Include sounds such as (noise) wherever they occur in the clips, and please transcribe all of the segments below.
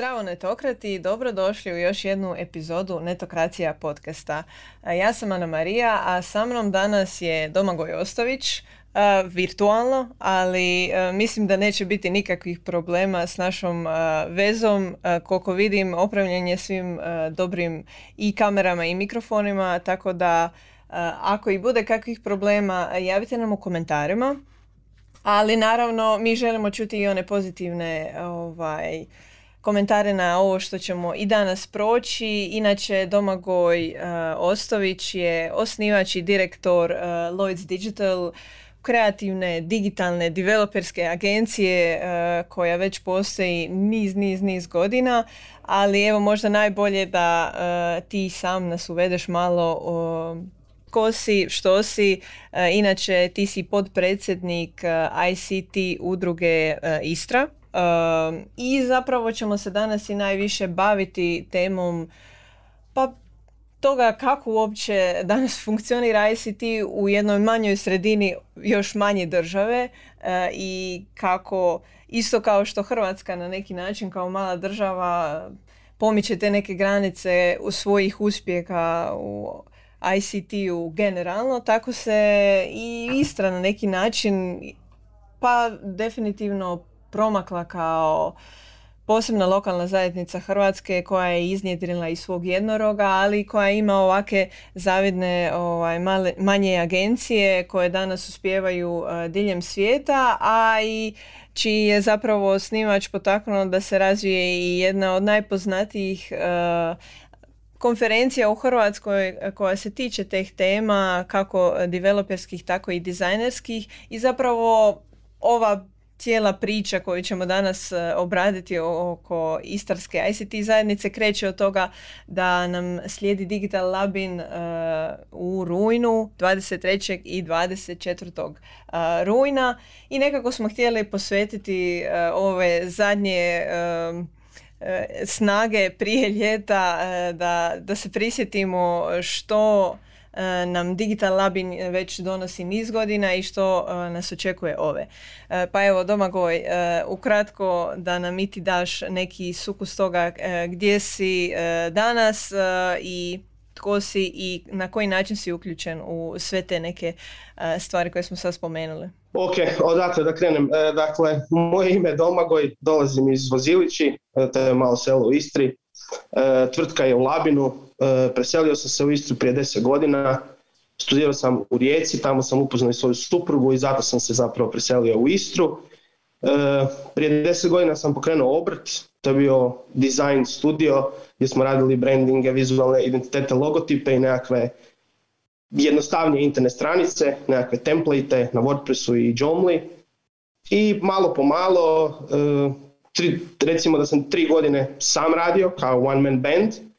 Zdravo netokrati i dobrodošli u još jednu epizodu Netokracija podcasta. Ja sam Ana Marija, a sa mnom danas je Domagoj Ostović, virtualno, ali mislim da neće biti nikakvih problema s našom vezom. Koliko vidim, opravljen je svim dobrim i kamerama i mikrofonima, tako da ako i bude kakvih problema, javite nam u komentarima. Ali naravno, mi želimo čuti i one pozitivne ovaj, komentare na ovo što ćemo i danas proći. Inače, Domagoj uh, Ostović je osnivač i direktor uh, Lloyds Digital, kreativne, digitalne, developerske agencije uh, koja već postoji niz, niz, niz godina, ali evo možda najbolje da ti sam nas uvedeš malo ko si, što si, inače ti si podpredsjednik ICT udruge Istra. I zapravo ćemo se danas i najviše baviti temom pa toga kako uopće danas (laughs) funkcionira ICT u jednoj manjoj sredini još manje države e, i kako isto kao što Hrvatska na neki način kao mala država pomiče te neke granice u svojih uspjeha u ICT-u generalno, tako se i Istra na neki način pa definitivno promakla kao posebna lokalna zajednica Hrvatske koja je iznjedrila i svog jednoroga, ali koja ima ovake zavidne ovaj, male, manje agencije koje danas uspijevaju uh, diljem svijeta, a i čiji je zapravo snimač potaknuo da se razvije i jedna od najpoznatijih uh, konferencija u Hrvatskoj koja se tiče teh tema, kako developerskih, tako i dizajnerskih. I zapravo ova cijela priča koju ćemo danas e, obraditi oko Istarske ICT zajednice kreće od toga da nam slijedi Digital Labin e, u rujnu 23. i 24. Uh, rujna i nekako smo htjeli posvetiti e, ove zadnje snage prije ljeta da, da se prisjetimo što E, nam Digital Labin već donosi niz godina i što e, nas očekuje ove. E, pa evo Domagoj, ukratko da nam i ti daš neki sukus toga gdje si danas i tko si i na koji način si uključen u sve te neke stvari koje smo sad spomenuli. Ok, odakle da krenem. Dakle, moje ime je Domagoj, dolazim iz Vozilići, to je malo selo u Istri. Tvrtka je u Labinu, E, preselio sam se u Istru prije 10 godina, studirao sam u Rijeci, tamo sam upoznao i svoju suprugu i zato sam se zapravo preselio u Istru. E, prije 10 godina sam pokrenuo obrt, to je bio design studio gdje smo radili brandinge, vizualne identitete, logotipe i nekakve jednostavnije internet stranice, nekakve template na WordPressu i Joomla. I malo po malo, e, recimo da sam tri godine sam radio kao one man band,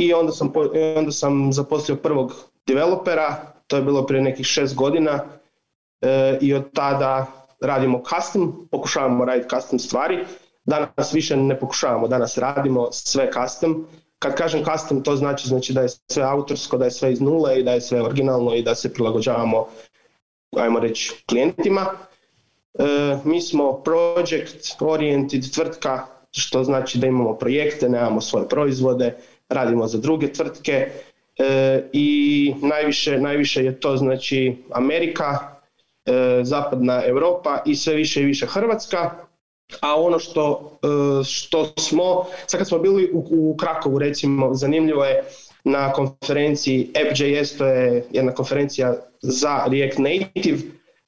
i onda sam, onda sam zaposlio prvog developera, to je bilo prije nekih šest godina e, i od tada radimo custom, pokušavamo raditi custom stvari. Danas više ne pokušavamo, danas radimo sve custom. Kad kažem custom, to znači, znači da je sve autorsko, da je sve iz nule i da je sve originalno i da se prilagođavamo, ajmo reći, klijentima. E, mi smo project oriented tvrtka, što znači da imamo projekte, nemamo svoje proizvode, radimo za druge tvrtke e, i najviše, najviše je to znači Amerika, e, zapadna Europa i sve više i više Hrvatska. A ono što, e, što smo, sad kad smo bili u, u Krakovu recimo, zanimljivo je na konferenciji App.js, to je jedna konferencija za React Native,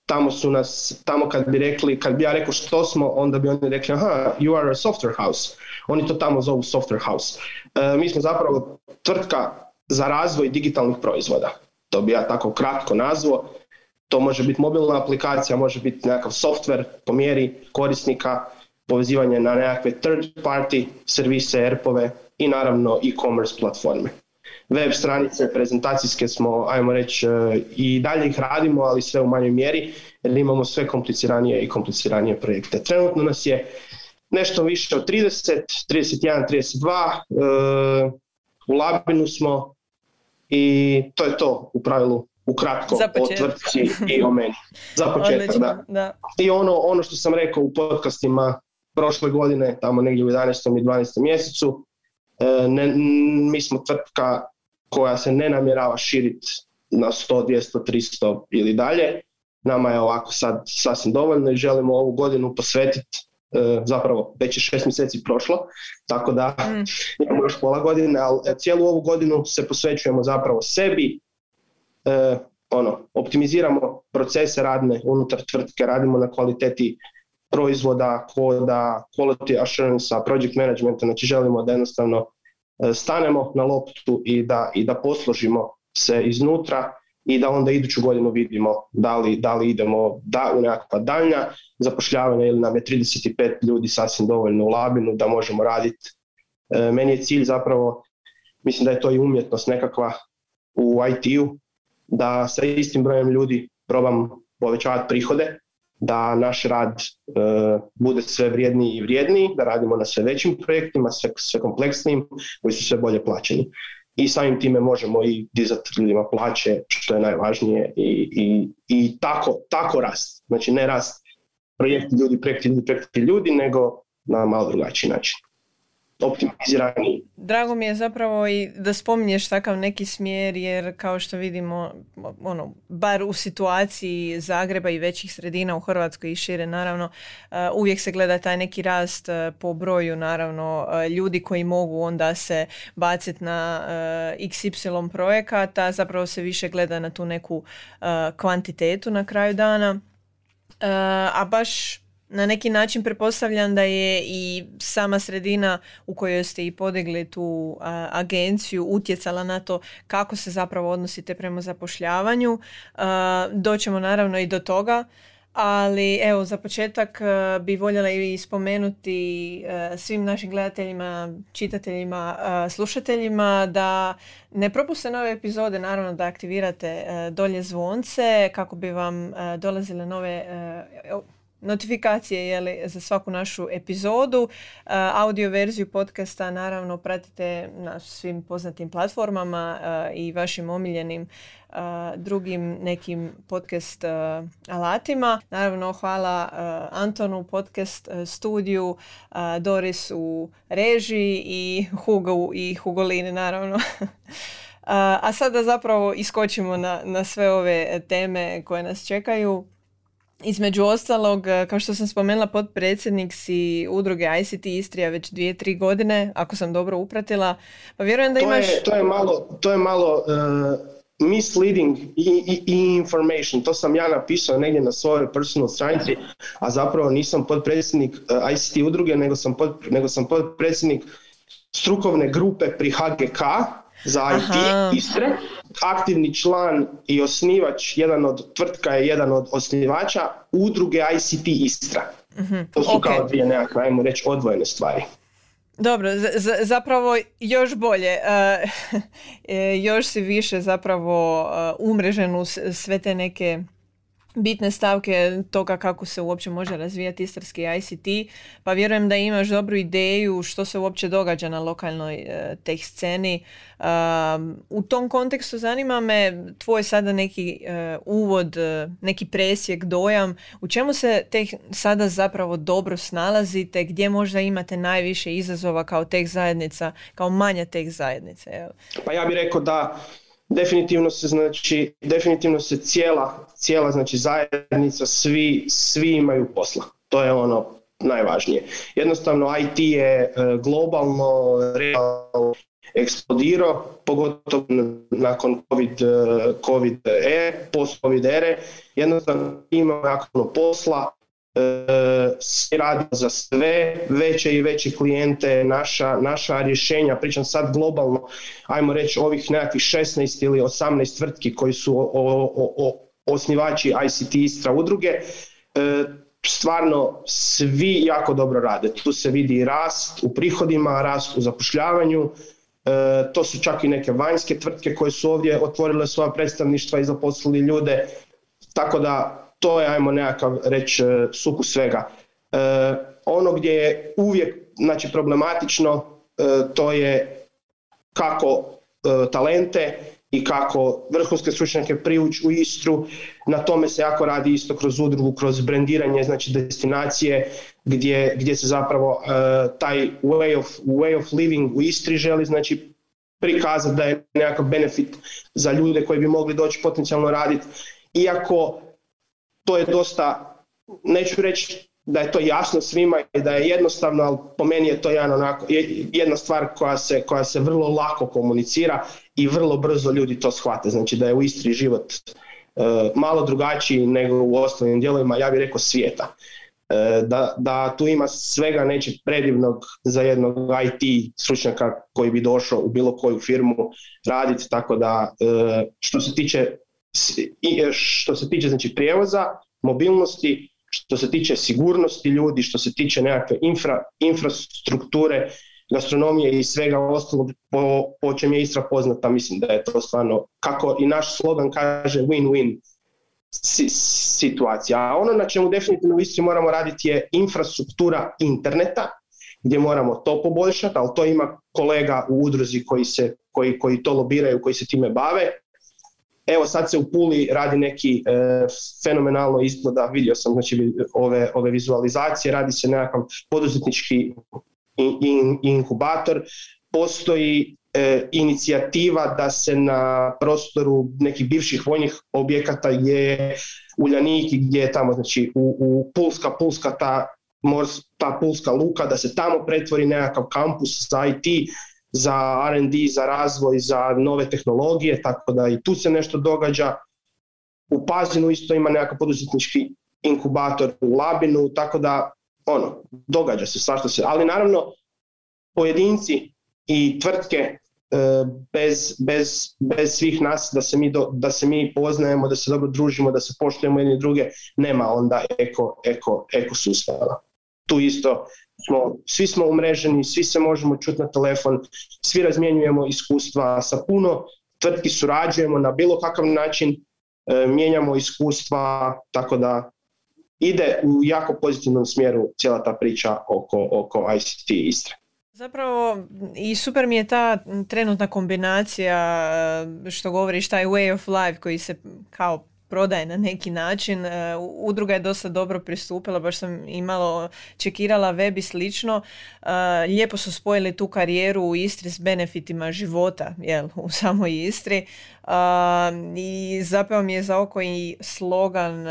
tamo su nas, tamo kad bi rekli, kad bi ja rekao što smo, onda bi oni rekli, aha, you are a software house. Oni to tamo zovu software house. E, mi smo zapravo tvrtka za razvoj digitalnih proizvoda. To bi ja tako kratko nazvao. To može biti mobilna aplikacija, može biti nekakav software po mjeri korisnika, povezivanje na nekakve third party servise, erpove i naravno e-commerce platforme. Web stranice, prezentacijske smo, ajmo reći, e, i dalje ih radimo, ali sve u manjoj mjeri, jer imamo sve kompliciranije i kompliciranije projekte. Trenutno nas je nešto više od 30, 31, 32, uh, u Labinu smo i to je to u pravilu ukratko o tvrtci i o meni. Za početak, da. da. I ono, ono što sam rekao u podcastima prošle godine, tamo negdje u 11. i 12. mjesecu. Ne, mi smo tvrtka koja se ne namjerava širiti na 100, 200, 300 ili dalje. Nama je ovako sad sasvim dovoljno i želimo ovu godinu posvetiti E, zapravo već je šest mjeseci prošlo, tako da mm. imamo još pola godine, ali e, cijelu ovu godinu se posvećujemo zapravo sebi, e, ono, optimiziramo procese radne unutar tvrtke, radimo na kvaliteti proizvoda, koda, quality assurance, project managementa, znači želimo da jednostavno e, stanemo na loptu i da, i da posložimo se iznutra i da onda iduću godinu vidimo da li, da li idemo da, u nekakva daljnja zapošljavanja ili nam je 35 ljudi sasvim dovoljno u labinu da možemo raditi. E, meni je cilj zapravo, mislim da je to i umjetnost nekakva u IT-u, da sa istim brojem ljudi probam povećavati prihode, da naš rad e, bude sve vrijedniji i vrijedniji, da radimo na sve većim projektima, sve, sve kompleksnijim, koji su sve bolje plaćeni i samim time možemo i dizati ljudima plaće, što je najvažnije i, i, i tako, tako rast. Znači ne rast projekti ljudi, projekti ljudi, projekti ljudi, nego na malo drugačiji način optimizirani. Drago mi je zapravo i da spominješ takav neki smjer jer kao što vidimo ono, bar u situaciji Zagreba i većih sredina u Hrvatskoj i šire naravno uh, uvijek se gleda taj neki rast uh, po broju naravno uh, ljudi koji mogu onda se baciti na XY projekata zapravo se više gleda na tu neku kvantitetu na kraju dana a baš na neki način pretpostavljam da je i sama sredina u kojoj ste i podigli tu agenciju utjecala na to kako se zapravo odnosite prema zapošljavanju. A, doćemo naravno i do toga. Ali evo za početak bi voljela i spomenuti svim našim gledateljima, čitateljima, slušateljima da ne propuste nove epizode, naravno da aktivirate dolje zvonce kako bi vam dolazile nove notifikacije jeli, za svaku našu epizodu. audio verziju podcasta naravno pratite na svim poznatim platformama i vašim omiljenim drugim nekim podcast alatima. Naravno hvala Antonu podcast studiju, Doris u režiji i Hugo i Hugolini naravno. (laughs) A sada zapravo iskočimo na, na sve ove teme koje nas čekaju. Između ostalog, e, kao što sam spomenula, potpredsjednik si udruge ICT Istrija već dvije, tri godine, ako sam dobro upratila. Pa vjerujem da to imaš... Je, to je malo, to je malo uh, misleading i, i, information. To sam ja napisao negdje na svojoj personal stranici, a zapravo nisam potpredsjednik uh, e, ICT udruge, nego sam, pod, nego sam potpredsjednik strukovne grupe pri HGK, za IT Istre. Aktivni član i osnivač, jedan od tvrtka je jedan od osnivača udruge ICT Istra. uh To su kao dvije nekakve, ajmo reći, odvojene stvari. Dobro, zapravo još bolje, uh, (laughs) još si više zapravo uh, umrežen u sve te neke bitne stavke toga kako se uopće može razvijati istarski ICT, pa vjerujem da imaš dobru ideju što se uopće događa na lokalnoj e, teh sceni. u tom kontekstu zanima me tvoj sada neki e, uvod, neki presjek, dojam, u čemu se teh sada zapravo dobro snalazite, gdje možda imate najviše izazova kao teh zajednica, kao manja teh zajednica? Pa ja bih rekao da definitivno se znači definitivno se cijela cijela znači zajednica svi svi imaju posla. To je ono najvažnije. Jednostavno IT je e, globalno realno eksplodirao pogotovo nakon covid e, covid e, post covid ere. Jednostavno imamo jako posla svi radimo za sve veće i veće klijente, naša, naša rješenja, pričam sad globalno, ajmo reći ovih nekakvih 16 ili 18 tvrtki koji su o, o, o, osnivači ICT Istra udruge, e, stvarno svi jako dobro rade. Tu se vidi rast u prihodima, rast u zapošljavanju, e, to su čak i neke vanjske tvrtke koje su ovdje otvorile svoja predstavništva i zaposlili ljude, tako da to je, ajmo nekakav reći, e, suku svega. E, ono gdje je uvijek znači, problematično, e, to je kako talente i kako vrhunske stručnjake privući u Istru. Na tome se jako radi isto kroz udrugu, kroz brendiranje znači destinacije. gdje, gdje se zapravo taj way of, way of living u Istri želi znači prikazati da je nekakav benefit za ljude koji bi mogli doći potencijalno raditi. Iako to je dosta, neću reći da je to jasno svima i da je jednostavno, ali po meni je to jedan onako, jedna stvar koja se, koja se vrlo lako komunicira i vrlo brzo ljudi to shvate. Znači da je u Istri život uh, malo drugačiji nego u ostalim dijelovima, ja bih rekao svijeta. E, da, da tu ima svega nečeg predivnog za jednog IT stručnjaka koji bi došao u bilo koju firmu raditi, tako da e, što se tiče što se tiče znači prijevoza, mobilnosti, što se tiče sigurnosti ljudi, što se tiče nekakve infra, infrastrukture, gastronomije i svega ostalog po, po čem je Istra poznata, mislim da je to stvarno, kako i naš slogan kaže, win-win situacija. A ono na čemu definitivno u moramo raditi je infrastruktura interneta, gdje moramo to poboljšati, ali to ima kolega u udruzi koji, se, koji, koji to lobiraju, koji se time bave. Evo sad se u Puli radi neki e, fenomenalno izgleda, vidio sam znači, ove, ove vizualizacije, radi se nekakav poduzetnički inkubator, postoji e, inicijativa da se na prostoru nekih bivših vojnih objekata je Uljanik i gdje je tamo znači u, u Pulska, Pulska ta, mors, ta Pulska luka, da se tamo pretvori nekakav kampus za IT, za R&D, za razvoj, za nove tehnologije, tako da i tu se nešto događa. U Pazinu isto ima nekakav poduzetnički inkubator u Labinu, tako da ono, događa se svašta se, ali naravno pojedinci i tvrtke E, bez, bez, bez svih nas da se, mi do, da se mi poznajemo, da se dobro družimo, da se poštujemo jedni druge, nema onda eko, eko, eko sustava. Tu isto smo, svi smo umreženi, svi se možemo čuti na telefon, svi razmjenjujemo iskustva sa puno, tvrtki surađujemo na bilo kakav način, e, mijenjamo iskustva, tako da ide u jako pozitivnom smjeru cijela ta priča oko, oko ICT Istre. Zapravo i super mi je ta trenutna kombinacija e, što govoriš taj way of life koji se kao prodaje na neki način. E, udruga je dosta dobro pristupila, baš sam imalo čekirala web i slično. E, lijepo su spojili tu karijeru u Istri s benefitima života jel, u samoj Istri. I zapravo mi je za oko i slogan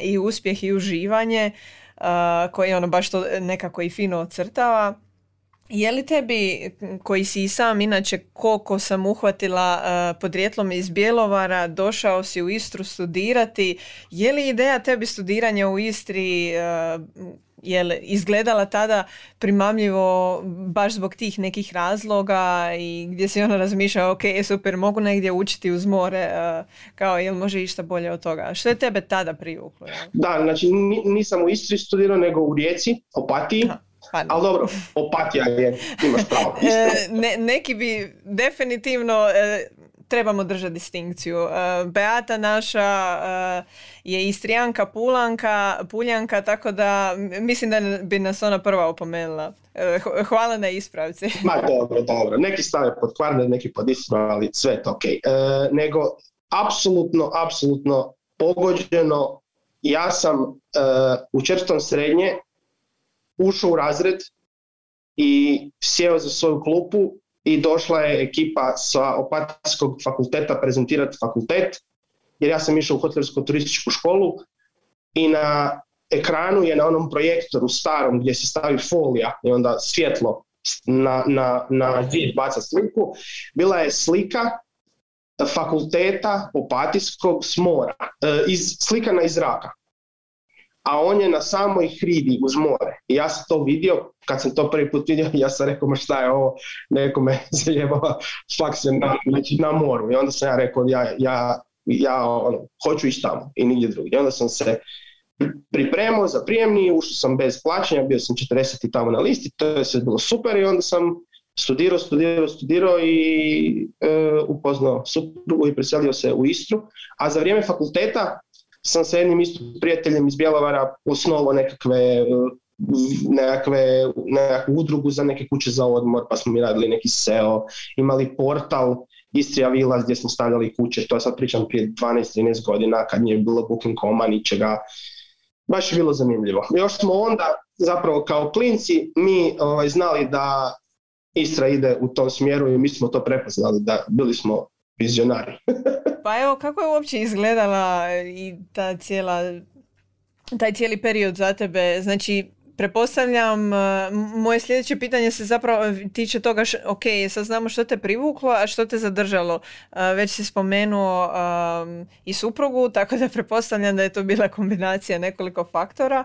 i uspjeh i uživanje koji ono baš to nekako i fino ocrtava. Je li tebi, koji si i sam inače koliko sam uhvatila uh, podrijetlom iz Bjelovara, došao si u Istru studirati, je li ideja tebi studiranja u Istri uh, je li izgledala tada primamljivo baš zbog tih nekih razloga i gdje si ono razmišljao ok, super, mogu negdje učiti uz more, uh, kao jel može išta bolje od toga. Što je tebe tada privuklo? Da, znači nisam u Istri studirao nego u Rijeci, Opatiji. Pa Ali dobro, opatija je, imaš pravo. (laughs) E, ne, neki bi definitivno e, trebamo držati distinkciju. E, Beata naša je istrijanka, pulanka, puljanka, tako da mislim da bi nas ona prva opomenula. Hvala na ispravci. Ma dobro, dobro. Neki stave pod kvarne, neki pod istinu, ali sve to ok. nego, apsolutno, apsolutno pogođeno, ja sam u četvrtom srednje ušao u razred i sjeo za svoju klupu i došla je ekipa sa Opatijskog fakulteta prezentirati fakultet, jer ja sam išao u hotelsko-turističku školu i na ekranu je na onom projektoru starom gdje se stavi folija i onda svjetlo na, na, na baca sliku, bila je slika fakulteta Opatijskog smora, e, iz, slikana iz zraka a on je na samoj hridi uz more. I ja sam to vidio, kad sam to prvi put vidio, (laughs) ja sam rekao, ma šta je ovo, neko me (laughs) zajebava, fakt se na, znači, na moru. I onda sam ja rekao, ja, ja, ja ono, hoću ići tamo i nigdje drugdje. I onda sam se pripremao za prijemni, ušao sam bez plaćanja, bio sam 40 tamo na listi, to je sve bilo super i onda sam studirao, studirao, studirao i e, upoznao suprugu i preselio se u Istru. A za vrijeme fakulteta sam sa jednim isto prijateljem iz Bjelovara osnovao nekakve nekakve, nekakvu udrugu za neke kuće za odmor, pa smo mi radili neki SEO, imali portal Istria Vila gdje smo stavljali kuće, to sad pričam prije 12-13 godina kad nije bilo Booking.com, ničega. baš je bilo zanimljivo. Još smo onda zapravo kao klinci mi ovaj, znali da Istra ide u tom smjeru i mi smo to prepoznali da bili smo vizionari. (laughs) pa evo kako je uopće izgledala i ta cijela taj cijeli period za tebe, znači Pretpostavljam, e, moje sljedeće pitanje se zapravo tiče toga, ok, sad znamo što te privuklo, a što te zadržalo. E, već si spomenuo i suprugu, (laughs) tako da pretpostavljam da je to bila kombinacija nekoliko faktora.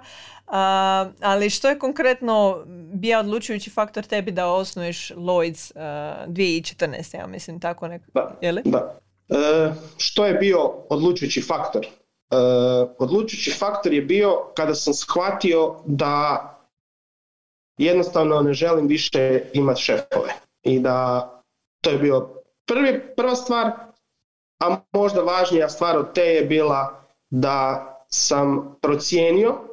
ali što je konkretno bio odlučujući faktor tebi da osnuješ Lloyds uh, 2014. Ja mislim tako nekako. Da, da. E, što je bio odlučujući faktor? Uh, odlučujući faktor je bio kada sam shvatio da jednostavno ne želim više imati šefove i da to je bio prvi, prva stvar, a možda važnija stvar od te je bila da sam procijenio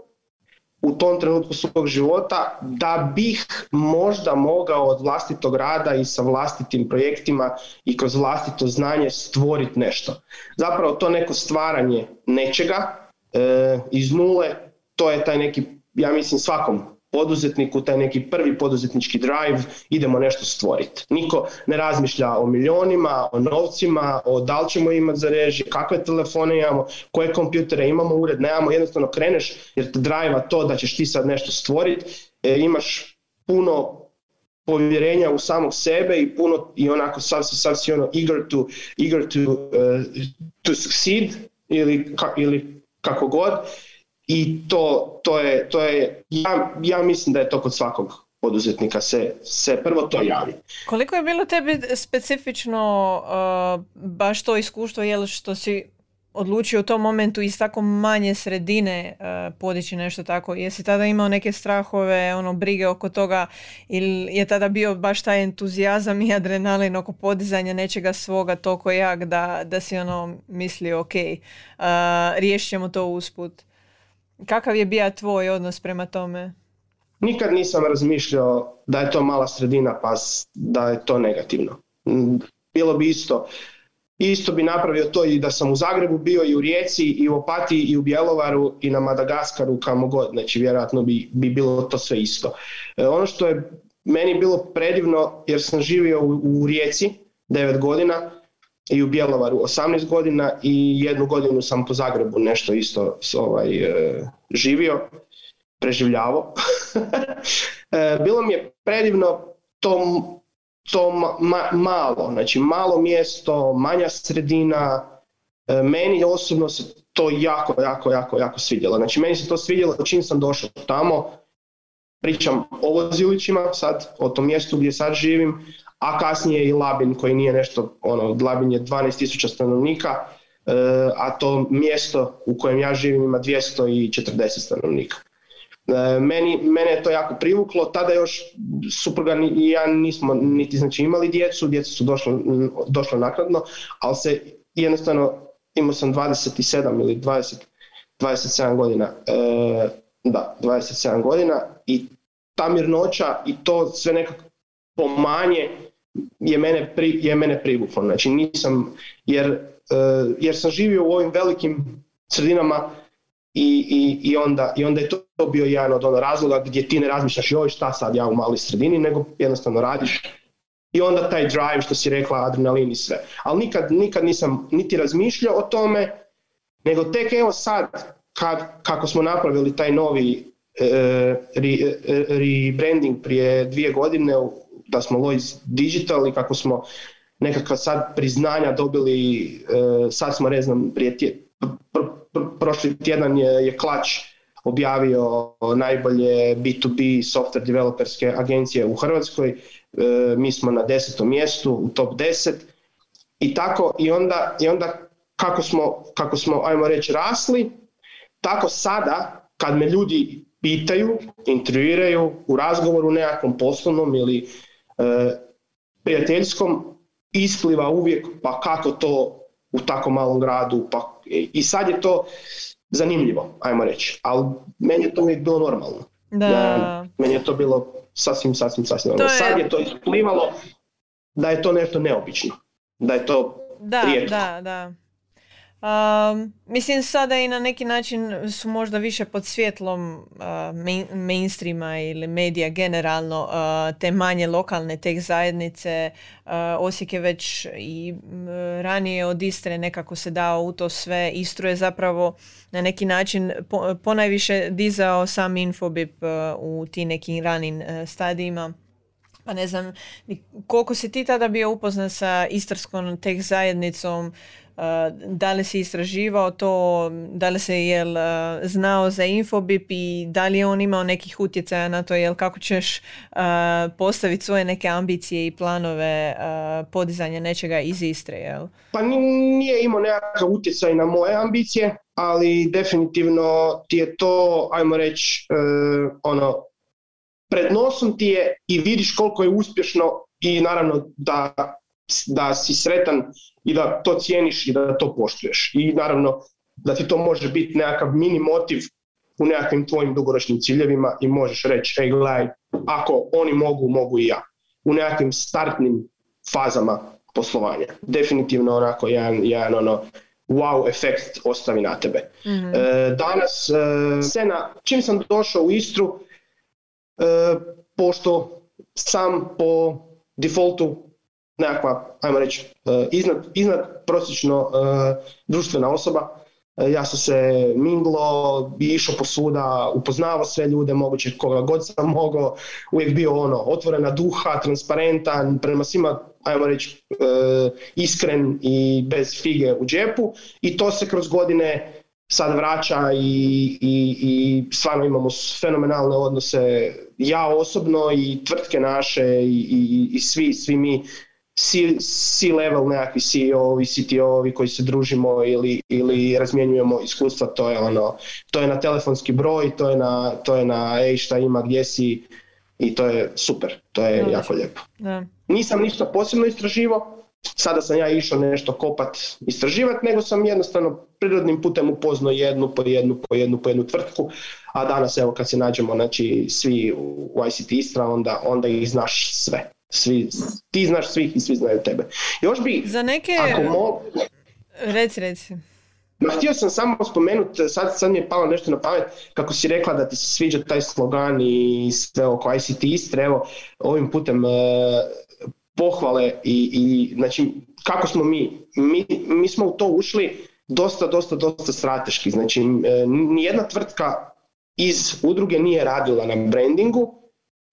u tom trenutku svog života da bih možda mogao od vlastitog rada i sa vlastitim projektima i kroz vlastito znanje stvoriti nešto. Zapravo to neko stvaranje nečega e, iz nule, to je taj neki, ja mislim svakom poduzetniku, taj neki prvi poduzetnički drive, idemo nešto stvoriti. Niko ne razmišlja o milionima, o novcima, o da li ćemo imati za režije, kakve telefone imamo, koje kompjutere imamo, ured nemamo, jednostavno kreneš jer te drive to da ćeš ti sad nešto stvoriti, e, imaš puno povjerenja u samog sebe i puno i onako sav si, sav ono eager to, eager to, uh, to succeed ili, ka, ili kako god i to, to je, to je ja, ja mislim da je to kod svakog poduzetnika se, se prvo to javi. Koliko je bilo tebi specifično uh, baš to iskustvo jel što si odlučio u tom momentu iz tako manje sredine uh, podići nešto tako? Jesi tada imao neke strahove, ono brige oko toga ili je tada bio baš taj entuzijazam i adrenalin oko podizanja nečega svoga toliko jak da, da si ono mislio ok, uh, riješit ćemo to usput? Kakav je bio tvoj odnos prema tome? Nikad nisam razmišljao da je to mala sredina pa da je to negativno. Mm, bilo bi isto. Isto bi napravio to i da sam u Zagrebu bio i u Rijeci i u Opatiji i u Bjelovaru i na Madagaskaru kamo god. Znači vjerojatno bi, bi bilo to sve isto. E, ono što je meni bilo predivno jer sam živio u, u Rijeci 9 godina i u Bjelovaru 18 godina i jednu godinu sam po Zagrebu nešto isto ovaj, e, živio, preživljavao. (laughs) E, bilo mi je predivno to, to malo, znači malo mjesto, manja sredina, e, meni osobno se to jako, jako, jako, jako svidjelo. Znači meni se to svidjelo čim sam došao tamo, pričam o Vozilićima sad, o tom mjestu gdje sad živim, a kasnije i Labin koji nije nešto, ono, Labin je 12.000 stanovnika, e, a to mjesto u kojem ja živim ima 240 stanovnika. E, meni, mene je to jako privuklo, tada još supruga i ja nismo niti znači imali djecu, djeca su došla, došla naknadno, ali se jednostavno imao sam 27 ili 20, 27 godina, e, da, 27 godina i ta mirnoća i to sve nekako pomanje je mene, pri, je mene privuklo. Znači nisam, jer, uh, jer sam živio u ovim velikim sredinama i, i, i, onda, i onda je to bio jedan od ono razloga gdje ti ne razmišljaš joj šta sad ja u maloj sredini, nego jednostavno radiš i onda taj drive što si rekla, adrenalin i sve. Ali nikad, nikad nisam niti razmišljao o tome, nego tek evo sad, kad, kako smo napravili taj novi e, re, e, rebranding prije dvije godine da smo Lloyds Digital i kako smo nekakva sad priznanja dobili, e, sad smo ne znam, prije tje, prošli tjedan je, je Klač objavio najbolje B2B software developerske agencije u Hrvatskoj, e, mi smo na desetom mjestu u top 10 i tako i onda, i onda kako, smo, kako smo, ajmo reći, rasli, tako sada kad me ljudi pitaju, intervjuiraju u razgovoru nekakvom poslovnom ili prijateljskom ispliva uvijek pa kako to u tako malom gradu pa i sad je to zanimljivo ajmo reći ali meni je to uvijek bilo normalno da. Ja, meni je to bilo sasvim sasvim sasvim normalno. Je... sad je to isplivalo da je to nešto neobično da je to da, rijetko. da, da. Um, mislim sada i na neki način su možda više pod svjetlom uh, main, mainstreama ili medija generalno te manje lokalne teh zajednice. Osijek je već i ranije od Istre nekako se dao u to sve. Istru je zapravo na neki način po, ponajviše dizao sam Infobip u ti nekim ranim stadijima. Pa ne znam, koliko si ti tada bio upoznan sa istarskom teh zajednicom, da li si istraživao to, da li se jel znao za Infobip i da li je on imao nekih utjecaja na to, jel kako ćeš postaviti svoje neke ambicije i planove podizanja nečega iz Istre, jel? Pa nije imao nekakav utjecaj na moje ambicije, ali definitivno ti je to, ajmo reći, e, ono, pred nosom ti je i vidiš koliko je uspješno i naravno da, da si sretan i da to cijeniš i da to poštuješ. I naravno da ti to može biti nekakav mini motiv u nekakvim tvojim dugoročnim ciljevima i možeš reći, ej gledaj, ako oni mogu, mogu i ja. U nekakvim startnim fazama poslovanja. Definitivno onako jedan, jedan ono, wow efekt ostavi na tebe. mm danas, e, scena, čim sam došao u Istru, e, pošto sam po defaultu nekakva, ajmo reći, e, iznad, iznad prosječno e, društvena osoba. E, ja sam se minglo, išao posvuda, upoznavao sve ljude, moguće koga god sam mogao, uvijek bio ono, otvorena duha, transparentan, prema svima, ajmo reći, iskren i bez fige u džepu. I to se kroz godine sad vraća i, i, i stvarno imamo fenomenalne odnose. Ja osobno i tvrtke naše i, i, i svi, svi mi C-level nekakvi CEO-ovi, CTO-ovi koji se družimo ili, ili razmjenjujemo iskustva, to je ono, to je na telefonski broj, to je na, to je na ej šta ima, gdje si i to je super, to je jako lijepo. Da. Nisam ništa posebno istraživao, sada sam ja išao nešto kopat, istraživati, nego sam jednostavno prirodnim putem upoznao jednu po jednu po jednu po jednu tvrtku, a danas evo kad se nađemo znači svi u ICT Istra, onda, onda ih znaš sve. Svi, ti znaš svih i svi znaju tebe. Još bi... Za neke... Ako Reci, reci. Ma htio sam samo spomenuti, sad, sad mi je palo nešto na pamet, kako si rekla da ti se sviđa taj slogan i sve oko ICT Istre, evo ovim putem e, pohvale i, i znači kako smo mi, mi, mi smo u to ušli dosta, dosta, dosta strateški, znači e, nijedna tvrtka iz udruge nije radila na brandingu,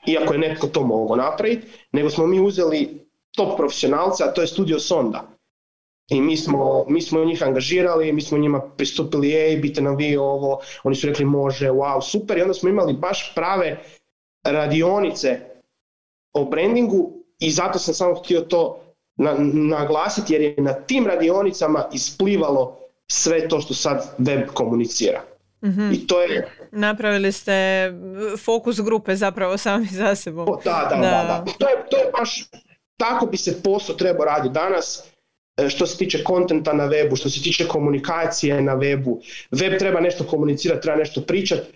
iako je netko to mogao napraviti, nego smo mi uzeli top profesionalca, a to je Studio Sonda. I mi smo, mi smo njih angažirali, mi smo njima pristupili, ej, bite nam vi ovo, oni su rekli može, wow, super, i onda smo imali baš prave radionice o brandingu i zato sam samo htio to naglasiti jer je na tim radionicama isplivalo sve to što sad web komunicira. Mm I to je... Napravili ste fokus grupe zapravo sami za sebom. Da, da, da. da, To, je, to je baš, tako bi se posao trebao raditi danas e, što se tiče kontenta na webu, što se tiče komunikacije na webu. Web treba nešto komunicirati, treba nešto pričati.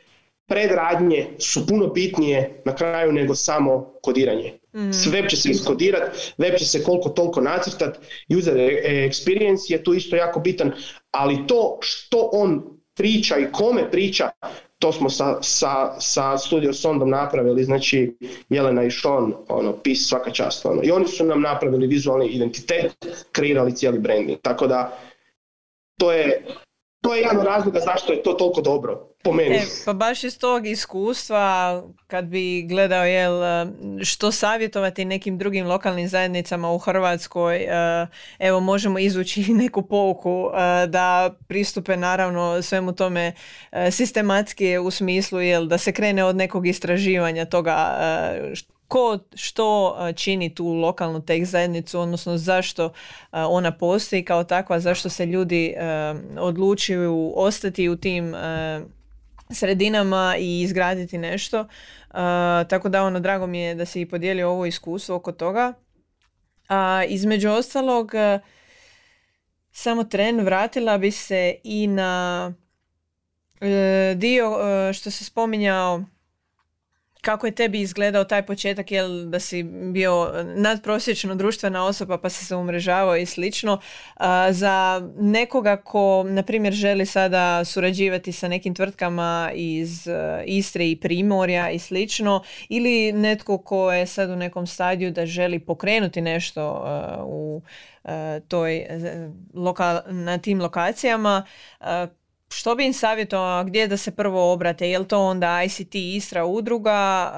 Predradnje su puno bitnije na kraju nego samo kodiranje. Mm. Web će se iskodirati, web će se koliko toliko nacrtat, user experience je tu isto jako bitan, ali to što on priča i kome priča, to smo sa, sa, sa Studio Sondom napravili, znači Jelena i Sean, ono, pis svaka čast, ono. i oni su nam napravili vizualni identitet, kreirali cijeli branding, tako da to je, to je jedan od razloga zašto je to toliko dobro, po meni. E, pa baš iz tog iskustva, kad bi gledao jel, što savjetovati nekim drugim lokalnim zajednicama u Hrvatskoj, e, evo možemo izvući neku pouku e, da pristupe naravno svemu tome e, sistematski u smislu jel, da se krene od nekog istraživanja toga ko što čini tu lokalnu tech zajednicu, odnosno zašto ona postoji kao takva, zašto se ljudi odlučuju ostati u tim sredinama i izgraditi nešto. tako da ono, drago mi je da si i podijelio ovo iskustvo oko toga. A između ostalog, samo tren vratila bi se i na e, dio e, što se spominjao kako je tebi izgledao taj početak, jel da si bio nadprosječno društvena osoba pa si se umrežavao i slično. za nekoga ko, na primjer, želi sada surađivati sa nekim tvrtkama iz e, Istre i Primorja i slično, ili netko ko je sad u nekom stadiju da želi pokrenuti nešto e, u e, toj, na tim lokacijama, što bi im savjetovao, gdje da se prvo obrate, je li to onda ICT Istra udruga,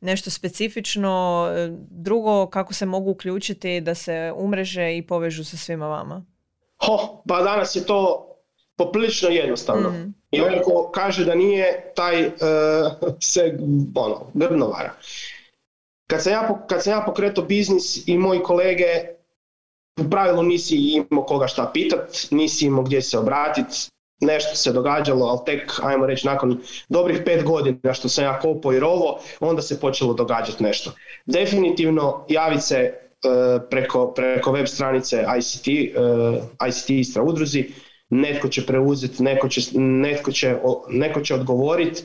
nešto specifično, drugo kako se mogu uključiti da se umreže i povežu sa svima vama? Ho, pa danas je to poprilično jednostavno. mm I onaj ko kaže da nije, taj uh, se ono, grdno vara. Kad sam, ja, kad sam ja pokretao biznis i moji kolege, u pravilu nisi imao koga šta pitat, nisi imao gdje se obratiti, nešto se događalo, ali tek, ajmo reći, nakon dobrih pet godina što sam ja kopao i rovo, onda se počelo događati nešto. Definitivno javiti se e, preko, preko web stranice ICT, e, ICT Istra udruzi, netko će preuzeti, neko će, netko će, neko će odgovoriti.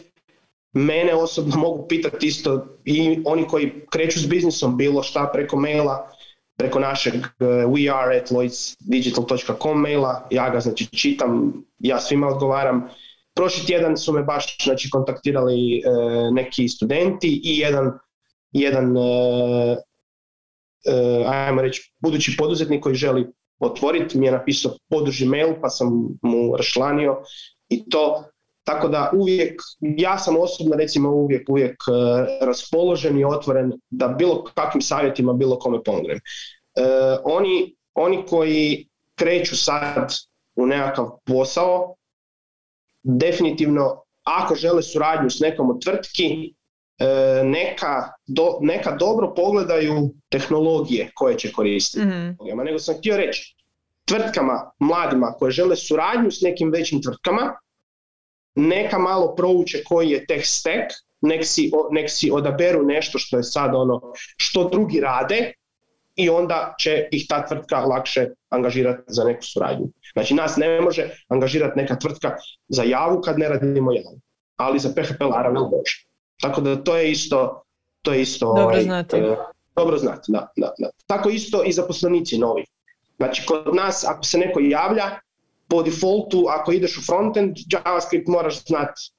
Mene osobno mogu pitati isto i oni koji kreću s biznisom bilo šta preko maila, preko našeg uh, we are at lloydsdigital.com maila, ja ga znači čitam, ja svima odgovaram. Prošli tjedan su me baš znači, kontaktirali uh, neki studenti i jedan, jedan uh, ajmo reći, budući poduzetnik koji želi otvoriti mi je napisao poduži mail pa sam mu rašlanio i to tako da uvijek, ja sam osobno recimo uvijek, uvijek raspoložen i otvoren da bilo kakvim savjetima bilo kome pomognem. oni, oni koji kreću sad u nekakav posao, definitivno ako žele suradnju s nekom od tvrtki, e, neka, do, neka dobro pogledaju tehnologije koje će koristiti. Mm-hmm. Nego sam htio reći, tvrtkama, mladima koje žele suradnju s nekim većim tvrtkama, neka malo prouče koji je tech stack, nek si, nek si odaberu nešto što je sad ono, što drugi rade, i onda će ih ta tvrtka lakše angažirati za neku suradnju. Znači nas ne može angažirati neka tvrtka za javu kad ne radimo javu, ali za PHP Laravel može. Tako da to je isto to je isto dobro ovaj, znati. E, dobro znati, da, da, da. Tako isto i zaposlenici novi. Znači kod nas ako se neko javlja, po defaultu ako ideš u frontend, JavaScript moraš znati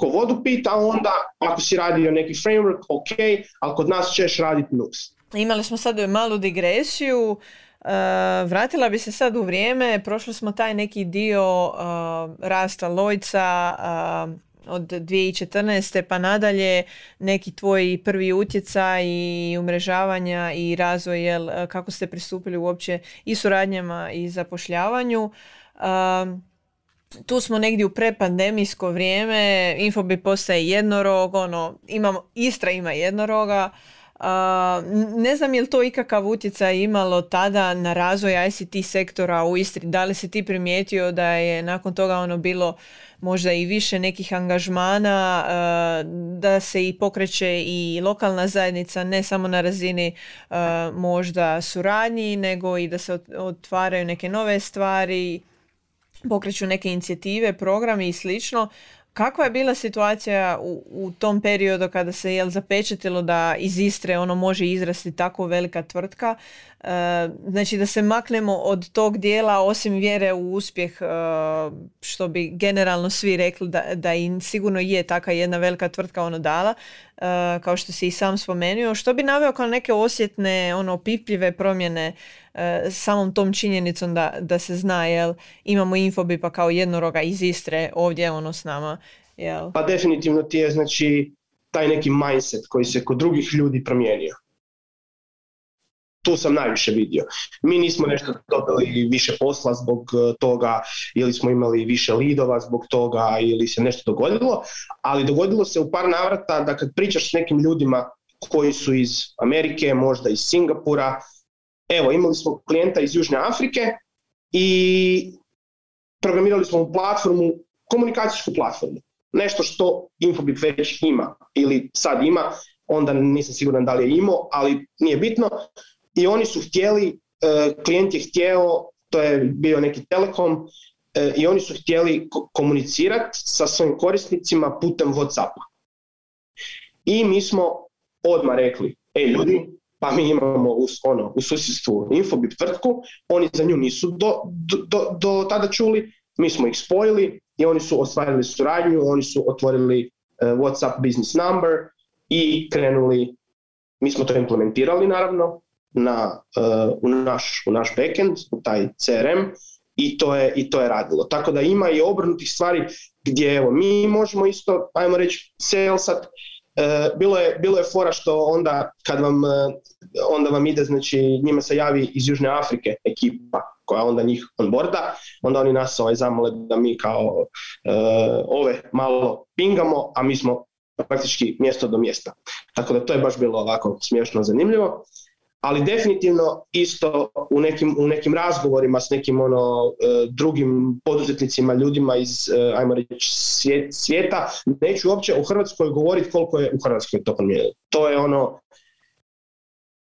ko vodu pita, a onda ako si radio neki framework, ok, ali kod nas ćeš raditi Nux. Imali smo sad malu digresiju, Uh, vratila bi se sad u vrijeme, prošli smo taj neki dio uh, rasta Lojca uh, od 2014. pa nadalje, neki tvoji prvi utjecaj i umrežavanja i razvoj, jel, kako ste pristupili uopće i suradnjama i zapošljavanju. Tu smo negdje u prepandemijsko vrijeme, Infobi postaje jednorog, ono, imamo, Istra ima jednoroga, ne znam je li to ikakav utjecaj imalo tada na razvoj ICT sektora u Istri. Da li si ti primijetio da je nakon toga ono bilo možda i više nekih angažmana, da se i pokreće i lokalna zajednica, ne samo na razini možda suradnji, nego i da se otvaraju neke nove stvari, pokreću neke inicijative, programi i slično. Kakva je bila situacija u, u tom periodu kada se jel zapečetilo da iz Istre ono može izrasti tako velika tvrtka? E, znači da se maknemo od tog dijela osim vjere u uspjeh e, što bi generalno svi rekli da, da i sigurno je taka jedna velika tvrtka ono dala e, kao što si i sam spomenuo. Što bi naveo kao neke osjetne ono pipljive promjene samom tom činjenicom da, da se zna jel imamo infobipa kao jednoroga iz Istre ovdje ono s nama. Jel? Pa definitivno ti je znači taj neki mindset koji se kod drugih ljudi promijenio tu sam najviše vidio. Mi nismo nešto dobili više posla zbog e, toga ili smo imali više lidova zbog toga ili se nešto dogodilo, ali dogodilo se u par navrata da kad pričaš s nekim ljudima koji su iz Amerike, možda iz Singapura, evo imali smo klijenta iz Južne Afrike i programirali smo platformu, komunikacijsku platformu. Nešto što Infobip već ima ili sad ima, onda nisam siguran da li je imao, ali nije bitno i oni su htjeli, e, klijent je htjeo, to je bio neki telekom, e, i oni su htjeli komunicirati sa svojim korisnicima putem Whatsappa. i mi smo odmah rekli, ej ljudi, pa mi imamo u, ono, u susjedstvu Infobip tvrtku, oni za nju nisu do, do, do, tada čuli, mi smo ih spojili i oni su ostvarili suradnju, oni su otvorili uh, WhatsApp business number i krenuli, mi smo to implementirali naravno na, uh, u, naš, u naš backend, u taj CRM i to, je, i to je radilo. Tako da ima i obrnutih stvari gdje evo, mi možemo isto, ajmo reći, salesat, E, bilo je, bilo je fora što onda kad vam, e, onda vam ide, znači njima se javi iz Južne Afrike ekipa koja onda njih onboarda, onda oni nas ovaj zamole da mi kao e, ove malo pingamo, a mi smo praktički mjesto do mjesta. Tako da to je baš bilo ovako smiješno zanimljivo ali definitivno isto u nekim, u nekim razgovorima s nekim ono e, drugim poduzetnicima, ljudima iz e, ajmo reći svijeta, neću uopće u Hrvatskoj govoriti koliko je u Hrvatskoj to promijenilo. To je ono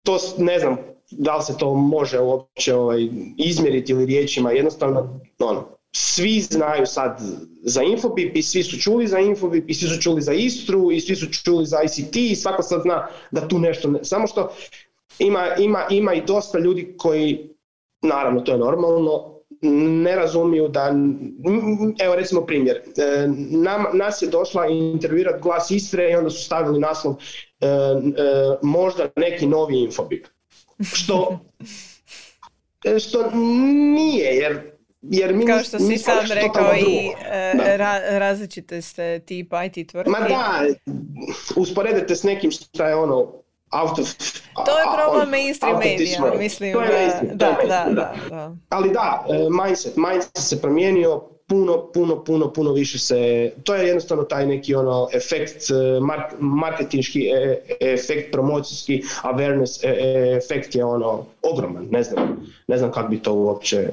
to ne znam da li se to može uopće ovaj, izmjeriti ili riječima, jednostavno ono, svi znaju sad za Infobip i svi su čuli za Infobip i svi su čuli za Istru i svi su čuli za ICT i svako sad zna da tu nešto, ne, samo što ima, ima, ima i dosta ljudi koji, naravno to je normalno, ne razumiju da, evo recimo primjer, e, nam, nas je došla intervjuirati glas Istre i onda su stavili naslov e, e, možda neki novi infobip. Što, što nije, jer jer mi Kao što si sam rekao i različite ste tip IT tvrtki. Ma da, usporedite s nekim što je ono out of, to je problem mainstream medija, mislim. To je da, da, da, da, Ali da, e, mindset, mindset se promijenio, puno, puno, puno, puno više se, to je jednostavno taj neki ono efekt, e, mark, marketinški e, efekt, promocijski awareness efekt je ono ogroman, ne znam, ne znam kako bi to uopće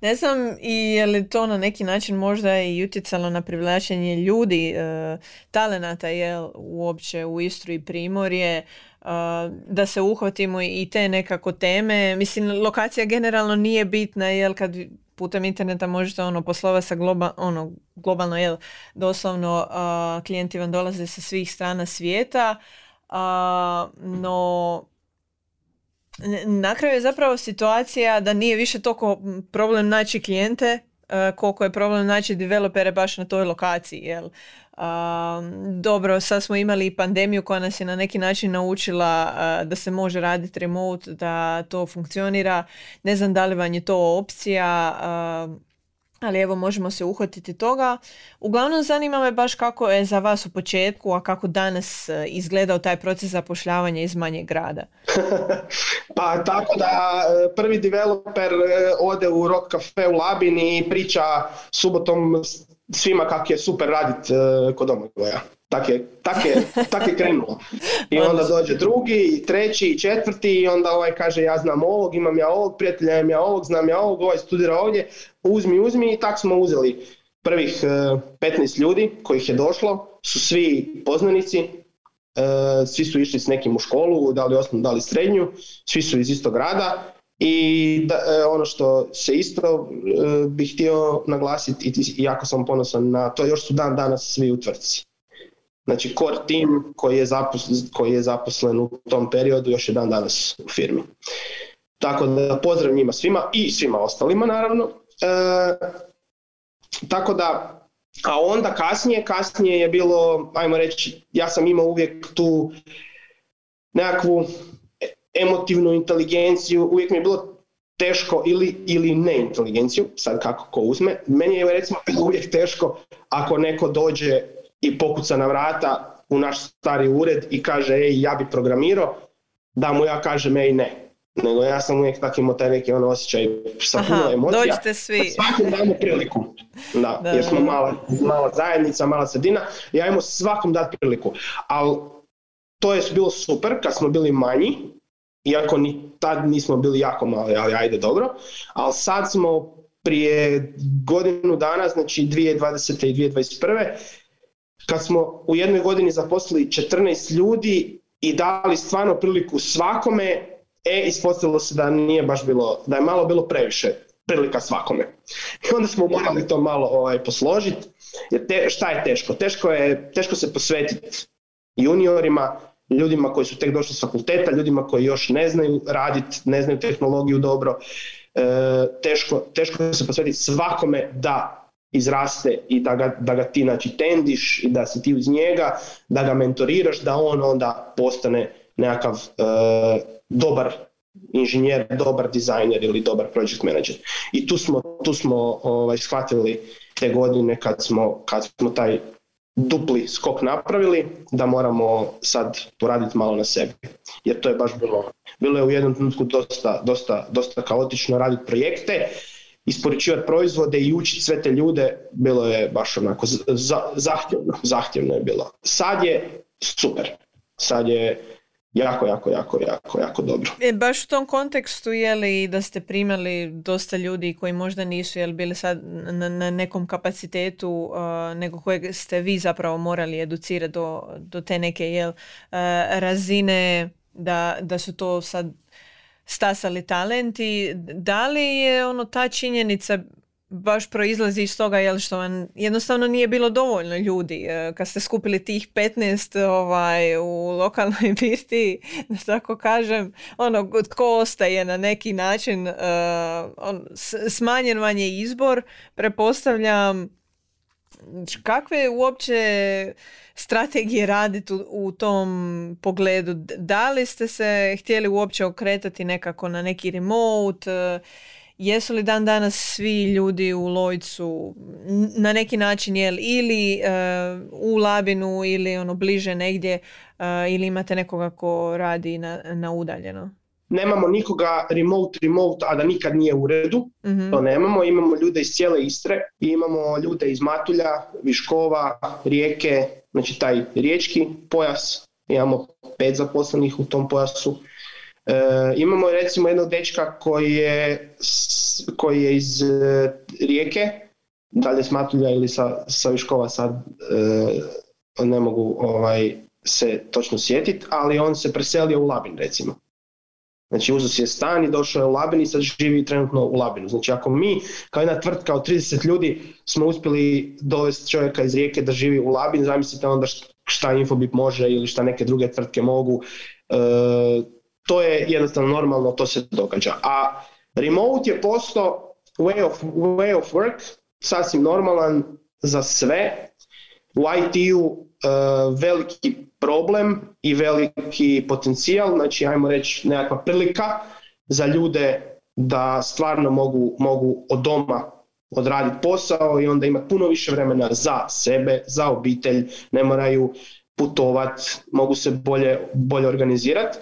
ne znam i je li to na neki način možda i utjecalo na privlačenje ljudi, e, talenata je uopće u Istru i Primorje, da se uhvatimo i te nekako teme. Mislim, lokacija generalno nije bitna, jer kad putem interneta možete ono poslova sa globa, ono, globalno, jel, doslovno klijenti vam dolaze sa svih strana svijeta, no na kraju je zapravo situacija da nije više toliko problem naći klijente, koliko je problem naći developere baš na toj lokaciji. Jel? Dobro, sad smo imali pandemiju koja nas je na neki način naučila da se može raditi remote, da to funkcionira. Ne znam da li vam je to opcija, ali evo možemo se uhvatiti toga. Uglavnom zanima me baš kako je za vas u početku, a kako danas e, izgledao taj proces zapošljavanja iz manjeg grada. (laughs) pa tako da e, prvi developer e, ode u rock cafe u Labini i priča subotom svima kako je super radit uh, kod Domagoja. Tak je, tak, je, tak je krenulo. I onda dođe drugi, i treći, i četvrti i onda ovaj kaže ja znam ovog, imam ja ovog, prijatelja imam ja ovog, znam ja ovog, ovaj studira ovdje, uzmi, uzmi i tak smo uzeli prvih uh, e, 15 ljudi kojih je došlo, su svi poznanici, uh, svi su išli s nekim u školu, da li osnovnu, da li srednju, svi su iz istog grada i da, e, ono što se isto e, bih htio naglasiti i jako sam ponosan na to, još su dan danas svi u tvrtci. Znači core team koji je, zaposlen, koji je zaposlen u tom periodu još je dan danas u firmi. Tako da pozdrav njima svima i svima ostalima naravno. E, tako da, a onda kasnije, kasnije je bilo, ajmo reći, ja sam imao uvijek tu nekakvu emotivnu inteligenciju, uvijek mi je bilo teško ili, ili ne inteligenciju, sad kako ko uzme. Meni je recimo uvijek teško ako neko dođe i pokuca na vrata u naš stari ured i kaže ej ja bi programirao, da mu ja kažem ej ne. Nego ja sam uvijek tako imao taj neki ono osjećaj sa puno emocija. Dođite svi. Svakom damo priliku. Da, da, jer smo mala, mala zajednica, mala sredina. Ja imamo svakom dati priliku. Ali to je bilo super kad smo bili manji, iako ni tad nismo bili jako mali, ali ajde dobro, ali sad smo prije godinu dana, znači 2020. i 2021. kad smo u jednoj godini zaposlili 14 ljudi i dali stvarno priliku svakome, e, ispostavilo se da nije baš bilo, da je malo bilo previše prilika svakome. I onda smo morali to malo ovaj, posložiti, jer te, šta je teško? Teško je, teško se posvetiti juniorima, ljudima koji su tek došli s fakulteta, ljudima koji još ne znaju raditi, ne znaju tehnologiju dobro. E, teško, teško se posvetiti svakome da izraste i da ga, da ga ti znači, tendiš i da si ti uz njega, da ga mentoriraš, da on onda postane nekakav e, dobar inženjer, dobar dizajner ili dobar project manager. I tu smo, tu smo ovaj, shvatili te godine kad smo, kad smo taj dupli skok napravili, da moramo sad poraditi malo na sebi. Jer to je baš bilo, bilo je u jednom trenutku dosta, dosta, dosta kaotično raditi projekte, isporučivati proizvode i učiti sve te ljude, bilo je baš onako zahtjevno, zahtjevno je bilo. Sad je super, sad je jako, jako, jako, jako, jako dobro. E, baš u tom kontekstu je li da ste primali dosta ljudi koji možda nisu jel bili sad na, na nekom kapacitetu uh, nego kojeg ste vi zapravo morali educirati do, do te neke jel, uh, razine da, da su to sad stasali talenti. Da li je ono ta činjenica baš proizlazi iz toga jel što vam jednostavno nije bilo dovoljno ljudi e, kad ste skupili tih 15 ovaj, u lokalnoj (laughs) birti da tako kažem ono tko ostaje na neki način uh, on, smanjen vam je izbor prepostavljam kakve uopće strategije raditi u, u, tom pogledu? Da li ste se htjeli uopće okretati nekako na neki remote Jesu li dan danas svi ljudi u Lojcu na neki način jel ili e, u Labinu ili ono bliže negdje uh, ili imate nekoga ko radi na, na udaljeno? Nemamo nikoga remote, remote, a da nikad nije u uredu. mm To nemamo. Imamo ljude iz cijele Istre. Imamo ljude iz Matulja, Viškova, Rijeke, znači taj riječki pojas. Imamo pet zaposlenih u tom pojasu. E, imamo recimo jednog dečka koji je, koji je iz e, Rijeke, dalje s Matulja ili sa, sa Viškova sad e, ne mogu ovaj, se točno sjetiti, ali on se preselio u Labin recimo. Znači uzeo si je stan i došao je u Labin i sad živi trenutno u Labinu. Znači ako mi kao jedna tvrtka od 30 ljudi smo uspjeli dovesti čovjeka iz Rijeke da živi u Labin, zamislite onda šta Infobip može ili šta neke druge tvrtke mogu. E, to je jednostavno normalno, to se događa. A remote je postao way of, way of work, sasvim normalan za sve. U IT-u uh, veliki problem i veliki potencijal, znači ajmo reći nekakva prilika za ljude da stvarno mogu, mogu od doma odraditi posao i onda imati puno više vremena za sebe, za obitelj, ne moraju putovat, mogu se bolje, bolje organizirati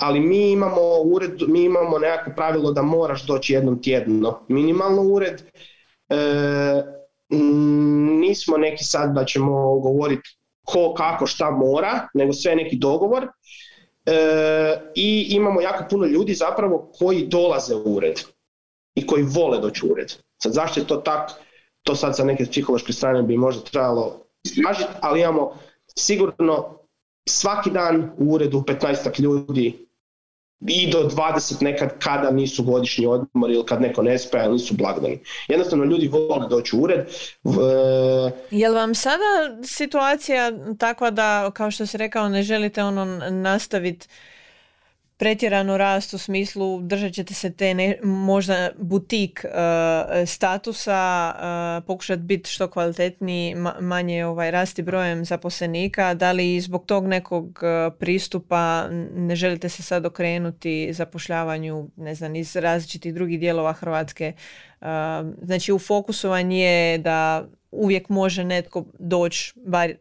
ali mi imamo ured, mi imamo nekako pravilo da moraš doći jednom tjedno minimalno ured. E, nismo neki sad da ćemo govoriti ko, kako, šta mora, nego sve neki dogovor. E, I imamo jako puno ljudi zapravo koji dolaze u ured i koji vole doći u ured. Sad zašto je to tako, to sad sa neke psihološke strane bi možda trebalo istražiti, ali imamo sigurno svaki dan u uredu 15 ljudi i do 20 nekad kada nisu godišnji odmor ili kad neko ne spaja ili nisu blagdani. Jednostavno ljudi vole doći u ured. Je li vam sada situacija takva da, kao što si rekao, ne želite ono nastaviti pretjerano rast u smislu držat ćete se te ne, možda butik uh, statusa, uh, pokušati biti što kvalitetniji, manje ovaj, rasti brojem zaposlenika, da li zbog tog nekog uh, pristupa ne želite se sad okrenuti zapošljavanju ne znam, iz različitih drugih dijelova Hrvatske. Znači u fokusu vam je da uvijek može netko doći bar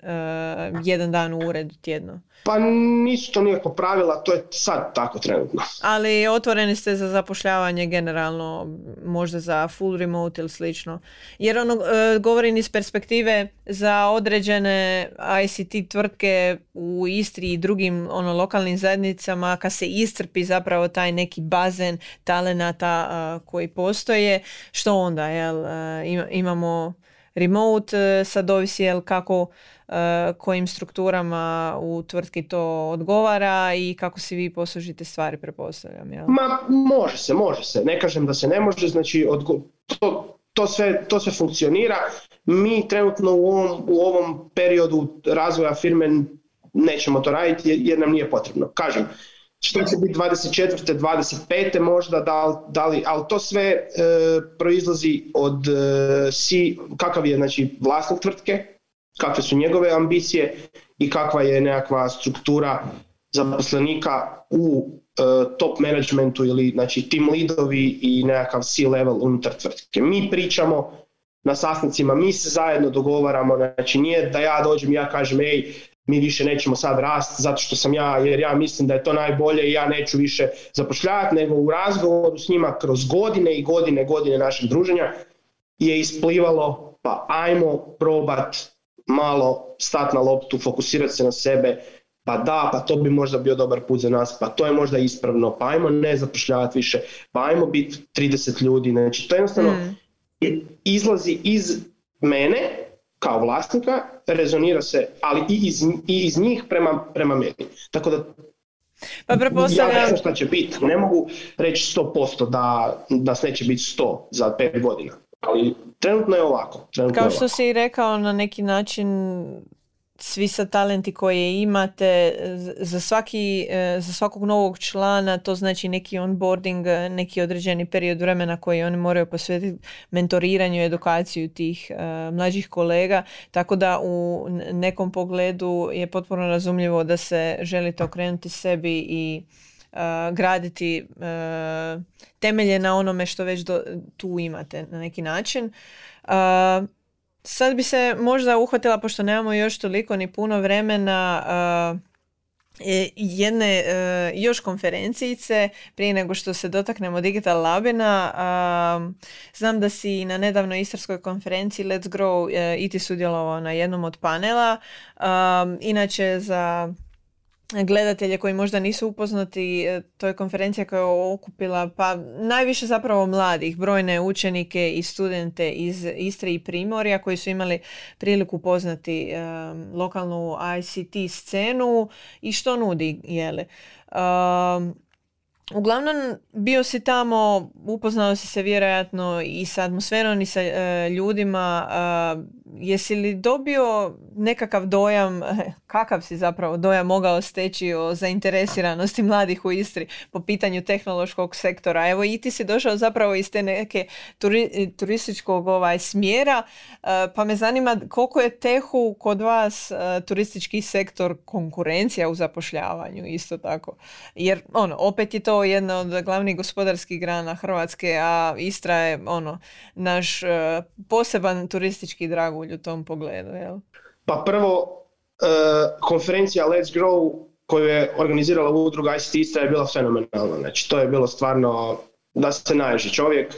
jedan dan u ured tjedno. Pa nisu to nikakva pravila, to je sad tako trenutno. Ali otvoreni ste za zapošljavanje generalno, možda za full remote ili slično. Jer ono, e, govorim iz perspektive za određene ICT tvrtke u Istri i drugim ono, lokalnim zajednicama, kad se iscrpi zapravo taj neki bazen talenata koji postoje, što onda, jel? E, imamo remote, sad ovisi jel kako Eh, kojim strukturama u tvrtki to odgovara i kako si vi poslužite stvari, prepostavljam. Jel? Ma, može se, može se. Ne kažem da se ne može, znači to, to, sve, to sve funkcionira. Mi trenutno u ovom, u ovom periodu razvoja firme nećemo to raditi jer nam nije potrebno. Kažem, što će biti 24. 25. možda, da, da li, ali to sve e, proizlazi od e, si, kakav je znači, vlasnik tvrtke, kakve su njegove ambicije i kakva je nekakva struktura zaposlenika u e, top managementu ili znači team leadovi i nekakav C-level unutar tvrtke. Mi pričamo na sastancima, mi se zajedno dogovaramo, znači nije da ja dođem i ja kažem ej, mi više nećemo sad rast zato što sam ja, jer ja mislim da je to najbolje i ja neću više zapošljavati, nego u razgovoru s njima kroz godine i godine, godine našeg druženja je isplivalo pa ajmo probat malo stati na loptu, fokusirati se na sebe, pa da, pa to bi možda bio dobar put za nas, pa to je možda ispravno, pa ajmo ne zapošljavati više, pa ajmo biti 30 ljudi, znači to jednostavno mm. izlazi iz mene kao vlasnika, rezonira se, ali i iz, i iz njih prema, prema meni. Tako da pa pretpostavljam... Ja ne znam šta će biti, ne mogu reći 100% da nas neće biti 100 za 5 godina, ali trenutno je ovako. Trenutno Kao što si i rekao, na neki način svi sa talenti koje imate, za, svaki, e, za svakog novog člana to znači neki onboarding, e, neki određeni period vremena koji oni moraju posvetiti mentoriranju, edukaciju tih uh, mlađih kolega, tako da u nekom pogledu je potpuno razumljivo da se želite okrenuti sebi i graditi temelje na onome što već do, tu imate na neki način. Sad bi se možda uhvatila, pošto nemamo još toliko ni puno vremena, e, jedne e, još konferencijice prije nego što se dotaknemo Digital Labina. Znam da si na nedavno istarskoj konferenciji Let's Grow e, i sudjelovao na jednom od panela. Inače za gledatelje koji možda nisu upoznati, e, to je konferencija koja je okupila pa najviše zapravo mladih, brojne učenike i studente iz Istre i Primorja koji su imali priliku poznati um, lokalnu ICT scenu i što nudi, jele. Uglavnom, bio si tamo, upoznao si se vjerojatno i sa atmosferom i sa e, ljudima. E, jesi li dobio nekakav dojam, (laughs) kakav si zapravo dojam mogao steći o zainteresiranosti mladih u Istri po pitanju tehnološkog sektora? Evo i ti si došao zapravo iz te neke turističkog ovaj, smjera, e, pa me zanima koliko je tehu kod vas turistički sektor konkurencija u zapošljavanju isto tako. Jer ono, opet je to jedna od glavnih gospodarskih grana Hrvatske, a Istra je ono naš e, poseban turistički dragulj u tom pogledu. Jel? Pa prvo, e, konferencija Let's Grow koju je organizirala udruga ICT Istra je bila fenomenalna. Znači, to je bilo stvarno da se naježi čovjek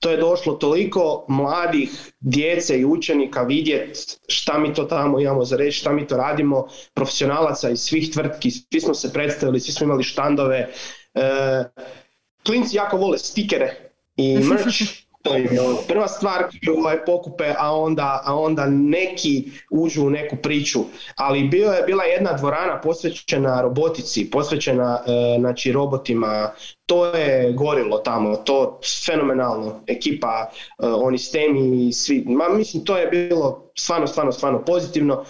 to je došlo toliko mladih djece i učenika vidjeti šta mi to tamo imamo za reći, šta mi to radimo, profesionalaca iz svih tvrtki, svi smo se predstavili, svi smo imali štandove, klinci jako vole stikere i merch, (laughs) to je ono, prva stvar koju pokupe, a onda, a onda neki uđu u neku priču. Ali bio je, bila jedna dvorana posvećena robotici, posvećena e, znači, robotima, to je gorilo tamo, to fenomenalno, ekipa, e, oni stemi i svi, ma mislim to je bilo stvarno, stvarno, stvarno pozitivno,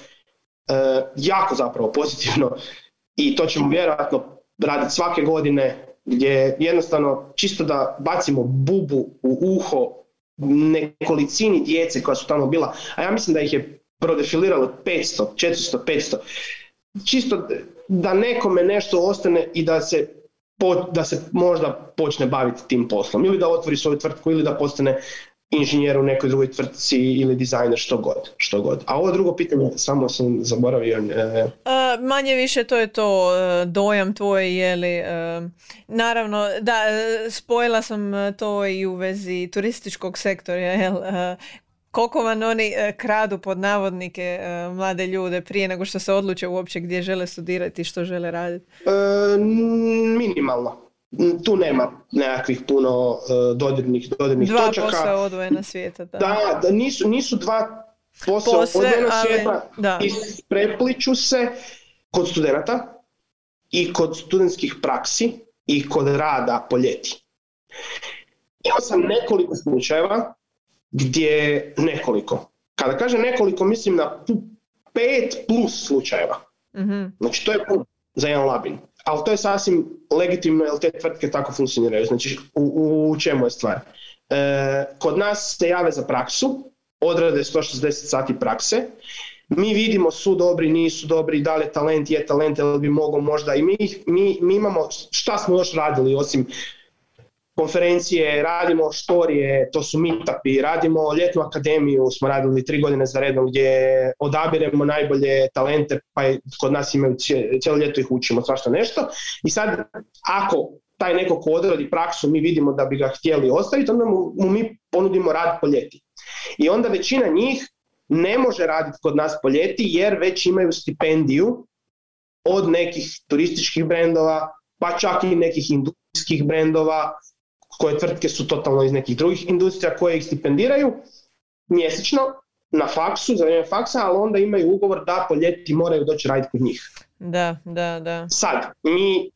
jako zapravo pozitivno. I to ćemo vjerojatno raditi svake godine gdje jednostavno čisto da bacimo bubu u uho nekolicini djece koja su tamo bila, a ja mislim da ih je prodefiliralo 500, 400, 500. Čisto da nekome nešto ostane i da se, da se možda počne baviti tim poslom. Ili da otvori svoju tvrtku ili da postane inženjer u nekoj drugoj tvrtci ili dizajner, što god, što god. A ovo drugo pitanje, samo sam zaboravio. E... manje više to je to e, dojam tvoj, je li, e, naravno, da, e, spojila sam to i u vezi turističkog sektora, jel, koliko vam oni kradu pod navodnike mlade ljude prije nego što se odluče uopće gdje žele studirati i što žele raditi? minimalno tu nema nekakvih puno uh, dodirnih, dodirnih dva točaka. Dva posla odvojena svijeta. Da, da, da nisu, nisu dva posla odvojena svijeta i prepliču se kod studenta i kod studentskih praksi i kod rada po ljeti. Imao sam nekoliko slučajeva gdje nekoliko. Kada kažem nekoliko, mislim na pet plus slučajeva. mm Znači to je za jedan labin. Ali to je sasvim legitimno jer te tvrtke tako funkcioniraju. Znači u, u čemu je stvar? E, kod nas se jave za praksu, odrade 160 sati prakse, mi vidimo su dobri, nisu dobri, da li je talent, je talent, ili bi mogao možda i mi, mi, mi imamo, šta smo još radili osim konferencije, radimo štorije, to su meetupi, radimo ljetnu akademiju, smo radili tri godine za redom gdje odabiremo najbolje talente, pa kod nas imaju cijelo ljeto ih učimo, svašta nešto. I sad, ako taj neko ko odradi praksu, mi vidimo da bi ga htjeli ostaviti, onda mu, mu mi ponudimo rad po ljeti. I onda većina njih ne može raditi kod nas po ljeti jer već imaju stipendiju od nekih turističkih brendova, pa čak i nekih industrijskih brendova, koje tvrtke su totalno iz nekih drugih industrija koje ih stipendiraju mjesečno na faksu, za vrijeme faksa, ali onda imaju ugovor da po ljeti moraju doći raditi kod njih. Da, da, da. Sad, mi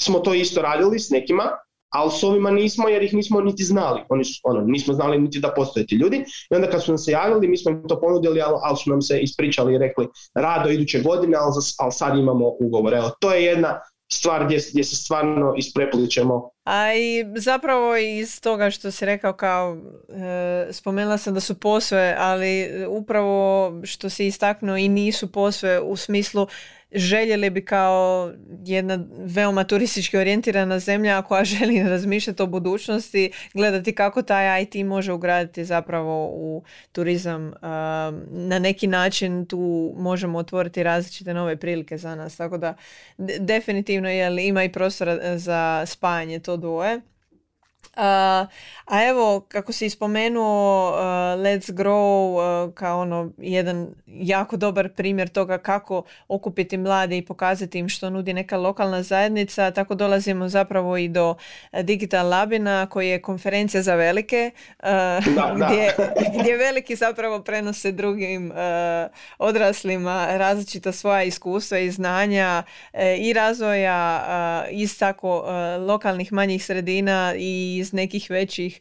smo to isto radili s nekima, ali s ovima nismo jer ih nismo niti znali. Oni su, ono, nismo znali niti da postoje ti ljudi. I onda kad su nam se javili, mi smo im to ponudili, ali, ali su nam se ispričali i rekli rado iduće godine, ali, ali sad imamo ugovor. Evo, to je jedna stvar gdje, gdje se stvarno isprepličemo. A i zapravo iz toga što si rekao kao, e, spomenula sam da su posve, ali upravo što si istaknuo i nisu posve u smislu željeli bi kao jedna veoma turistički orijentirana zemlja koja (laughs) želi razmišljati o budućnosti, gledati kako taj IT može ugraditi zapravo u turizam. Na neki način tu možemo otvoriti različite nove prilike za nas. Tako da definitivno je ima i prostora za spajanje to dvoje a evo, kako si spomenuo uh, Let's Grow uh, kao ono jedan jako dobar primjer toga kako okupiti mlade i pokazati im što nudi neka lokalna zajednica, tako dolazimo zapravo i do Digital Labina koji je konferencija za velike (laughs) gdje, gdje veliki zapravo prenose drugim odraslima različita svoja iskustva i znanja i razvoja iz tako lokalnih manjih sredina i iz nekih većih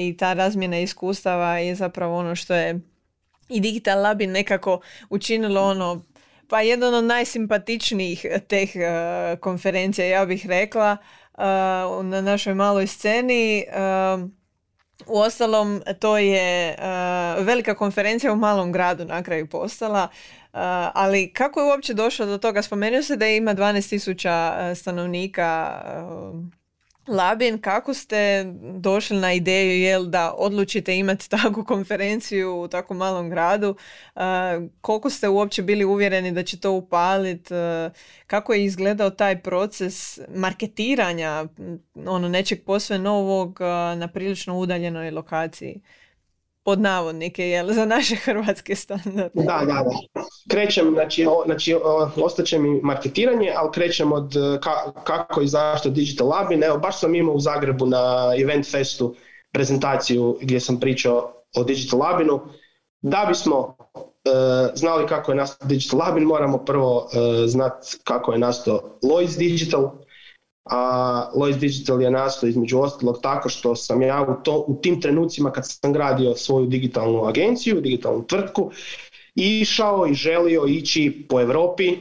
i ta razmjena iskustava je zapravo ono što je i Digital Labin nekako učinilo ono pa jedan od najsimpatičnijih teh uh, konferencija ja bih rekla na našoj maloj sceni u ostalom, to je velika konferencija u malom gradu na kraju postala, ali kako je uopće došlo do toga? Spomenuo se da ima 12.000 stanovnika Labin, kako ste došli na ideju jel, da odlučite imati takvu konferenciju u tako malom gradu? Uh, koliko ste uopće bili uvjereni da će to upaliti? Uh, kako je izgledao taj proces marketiranja ono, nečeg posve novog uh, na prilično udaljenoj lokaciji? Pod navodnike, jel, za naše hrvatske standarde. Da, da, da. Krećem, znači, o, znači ostaće mi marketiranje, ali krećem od e, ka, kako i zašto Digital Labin. Evo, baš sam imao u Zagrebu na Event Festu prezentaciju gdje sam pričao o Digital Labinu. Da bismo e, znali kako je nastao Digital Labin, moramo prvo e, znati kako je nastao Lois Digital, a Lois Digital je nastao između ostalog tako što sam ja u, to, u tim trenucima kad sam gradio svoju digitalnu agenciju, digitalnu tvrtku, išao i želio ići po Europi,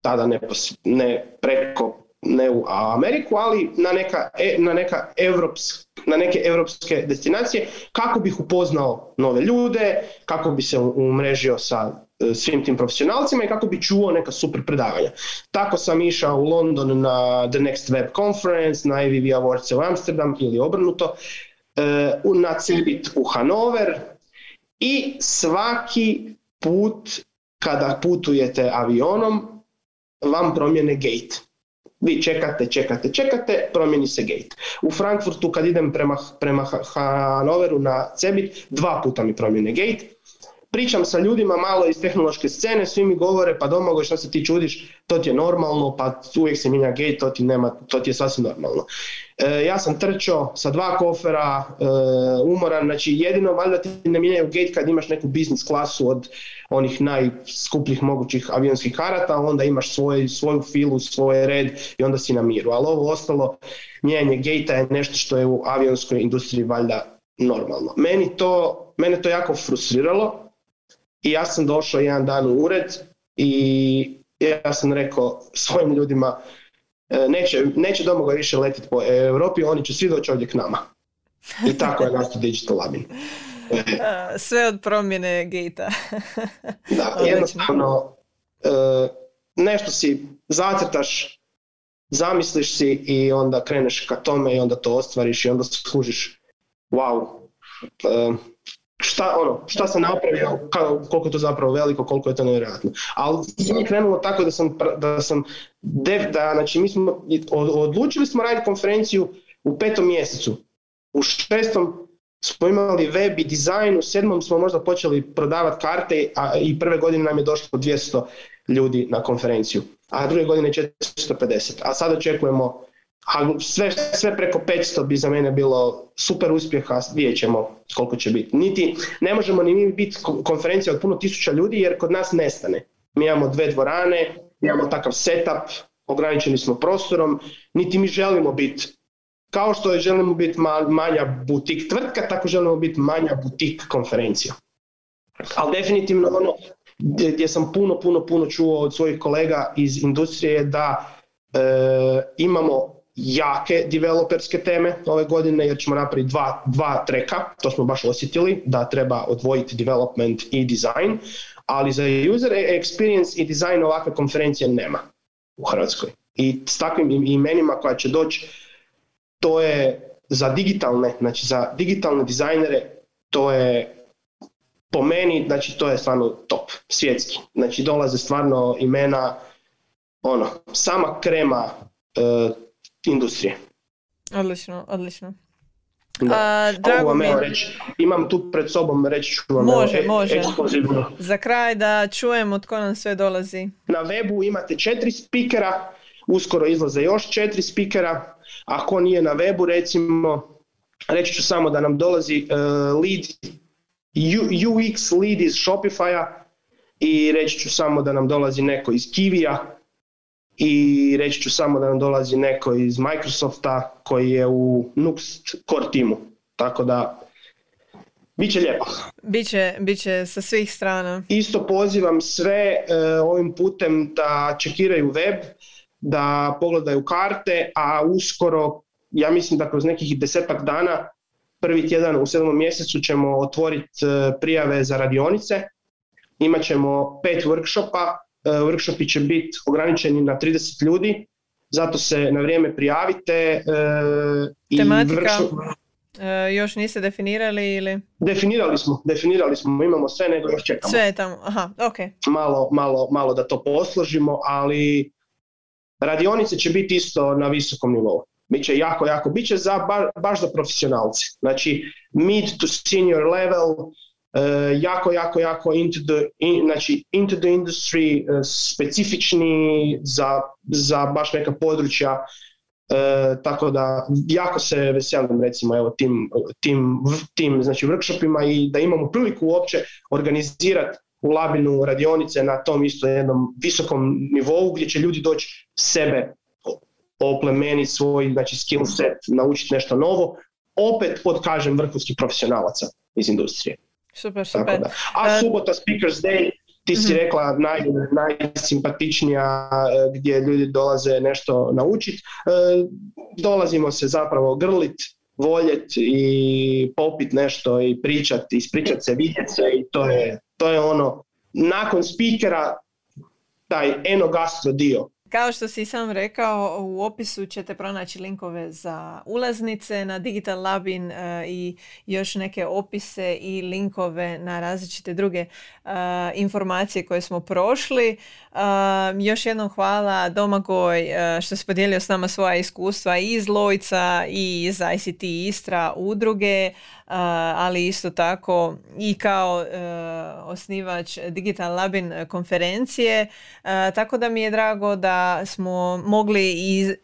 tada ne, ne preko ne u Ameriku, ali na neka, e, na neka evropsk, na neke europske destinacije kako bih upoznao nove ljude, kako bi se umrežio sa svim tim profesionalcima i kako bi čuo neka super predavanja. Tako sam išao u London na The Next Web Conference, na AVV Awards u Amsterdam ili obrnuto, e, na Cebit u Hanover i svaki put kada putujete avionom vam promjene gate. Vi čekate, čekate, čekate, promijeni se gate. U Frankfurtu kad idem prema, prema Hanoveru na Cebit, dva puta mi promijene gate pričam sa ljudima malo iz tehnološke scene, svi mi govore pa Domagoj što se ti čudiš, to ti je normalno, pa uvijek se mijenja gate, to ti, nema, to ti je sasvim normalno. E, ja sam trčao sa dva kofera, e, umoran, znači jedino valjda ti ne mijenjaju gate kad imaš neku biznis klasu od onih najskupljih mogućih avionskih karata, onda imaš svoj, svoju filu, svoj red i onda si na miru. Ali ovo ostalo, mijenjanje gate je nešto što je u avionskoj industriji valjda normalno. Meni to, mene to jako frustriralo, i ja sam došao jedan dan u ured i ja sam rekao svojim ljudima, neće, neće Domagoj više letiti po Europi, oni će svi doći ovdje k nama. I tako je nastao Digital Labin. (laughs) Sve od promjene gita. (laughs) da, jednostavno, nešto si zacrtaš, zamisliš si i onda kreneš ka tome i onda to ostvariš i onda služiš wow, šta, ono, šta sam napravio, koliko je to zapravo veliko, koliko je to nevjerojatno. Ali je krenulo tako da sam, da sam, da, znači mi smo, odlučili smo raditi konferenciju u petom mjesecu. U šestom smo imali web i dizajn, u sedmom smo možda počeli prodavati karte a i prve godine nam je došlo 200 ljudi na konferenciju, a druge godine 450. A sad očekujemo a sve, sve preko 500 bi za mene bilo super uspjeh, a vidjet ćemo koliko će biti. Niti, ne možemo ni mi biti konferencija od puno tisuća ljudi jer kod nas nestane. Mi imamo dve dvorane, imamo takav setup, ograničeni smo prostorom, niti mi želimo biti kao što želimo biti manja butik tvrtka, tako želimo biti manja butik konferencija. Ali definitivno ono gdje sam puno, puno, puno čuo od svojih kolega iz industrije da e, imamo jake developerske teme ove godine jer ćemo napraviti dva, dva treka, to smo baš osjetili da treba odvojiti development i design, ali za user experience i design ovakve konferencije nema u Hrvatskoj. I s takvim imenima koja će doći, to je za digitalne, znači za digitalne dizajnere, to je po meni, znači to je stvarno top, svjetski. Znači dolaze stvarno imena, ono, sama krema uh, industrije. Odlično, odlično. Da. drago mi... reći, imam tu pred sobom, reći ću vam može, evo, može. Ekskluzivno. Za kraj da čujemo tko nam sve dolazi. Na webu imate četiri spikera, uskoro izlaze još četiri spikera, ako nije na webu recimo, reći ću samo da nam dolazi uh, lead, UX lead iz Shopify-a i reći ću samo da nam dolazi neko iz Kivija, i reći ću samo da nam dolazi neko iz Microsofta koji je u Nuxt core timu. Tako da Biće lijepo. Biće, biće sa svih strana. Isto pozivam sve e, ovim putem da čekiraju web, da pogledaju karte, a uskoro, ja mislim da kroz nekih desetak dana, prvi tjedan u sedmom mjesecu ćemo otvoriti e, prijave za radionice. Imaćemo pet workshopa workshopi će biti ograničeni na 30 ljudi, zato se na vrijeme prijavite. E, Tematika? E, još niste definirali ili? Definirali smo, definirali smo, imamo sve, nego još čekamo. Sve je tamo, aha, ok. Malo, malo, malo da to posložimo, ali radionice će biti isto na visokom nivou. Biće jako, jako, bit će za, baš za profesionalci. Znači, mid to senior level, jako, jako, jako into the, in, znači, into the industry, uh, specifični za, za baš neka područja, uh, tako da jako se veselim recimo evo tim, tim, tim znači workshopima i da imamo priliku uopće organizirati u Labinu radionice na tom isto jednom visokom nivou gdje će ljudi doći sebe oplemeni svoj znači skill set, naučiti nešto novo, opet pod kažem vrhunskih profesionalaca iz industrije. Super, super. A e, subota Speakers Day, ti si mhm. rekla naj, najsimpatičnija e, gdje ljudi dolaze nešto naučiti. E, dolazimo se zapravo grlit, voljet i popit nešto i pričat, ispričat se, vidjet se i to je, to je ono, nakon speakera taj enogastro dio kao što si sam rekao, u opisu ćete pronaći linkove za ulaznice na Digital Labin e, i još neke opise i linkove na različite druge uh, informacije koje smo prošli. Uh, još jednom hvala Domagoj što se podijelio s nama svoja iskustva i iz Lojca i iz ICT Istra udruge ali isto tako i kao e, osnivač Digital Labin konferencije. Tako da mi je drago da smo mogli i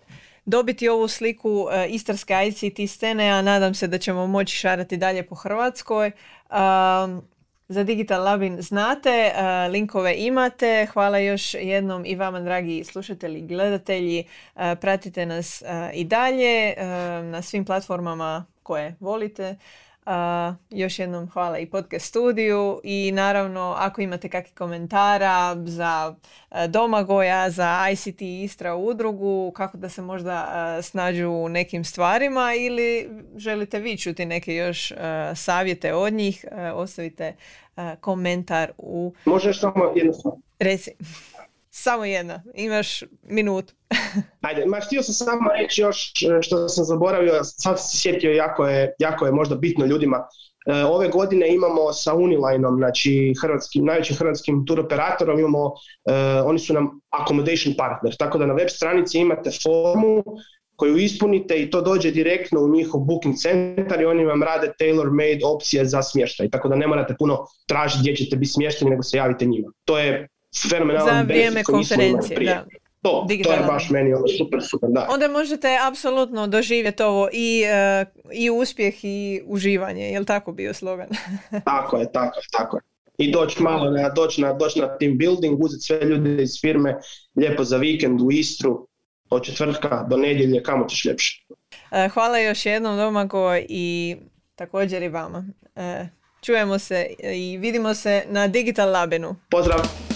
dobiti ovu sliku istarske ICT scene, a nadam se da ćemo moći šarati dalje po Hrvatskoj. Za Digital Labin znate, linkove imate. Hvala još jednom i vama, dragi slušatelji i gledatelji. Pratite nas i dalje na svim platformama koje volite. Još jednom hvala i podcast studiju i naravno ako imate kakvih komentara za Domagoja, za ICT Istra udrugu, kako da se možda snađu u nekim stvarima ili želite vi čuti neke još savjete od njih, ostavite komentar u... Možeš samo jednostavno. Reci. Samo jedna, imaš minutu. (laughs) Ajde, ma htio sam samo reći još e, što sam zaboravio, sad se sjetio jako je, jako je možda bitno ljudima. E, ove godine imamo sa Unilineom, znači hrvatskim, najvećim hrvatskim tur operatorom, imamo, e, oni su nam accommodation partner, tako da na web stranici imate formu koju ispunite i to dođe direktno u njihov booking centar i oni vam rade tailor-made opcije za smještaj, tako da ne morate puno tražiti gdje ćete biti smješteni, nego se javite njima. To je fenomenalan Za vrijeme konferencije, da. To, to je baš meni ono super, super, da. Onda možete apsolutno doživjeti ovo i, uh, i uspjeh i uživanje, je li tako bio slogan? (laughs) tako je, tako je, tako je. I doći malo na, doći na, doći na team building, uzeti sve ljude iz firme, lijepo za vikend u Istru, od četvrtka do nedjelje, kamo ćeš ljepše. Uh, hvala još jednom Domago i također i vama. Uh, čujemo se i vidimo se na Digital Labinu. Pozdrav!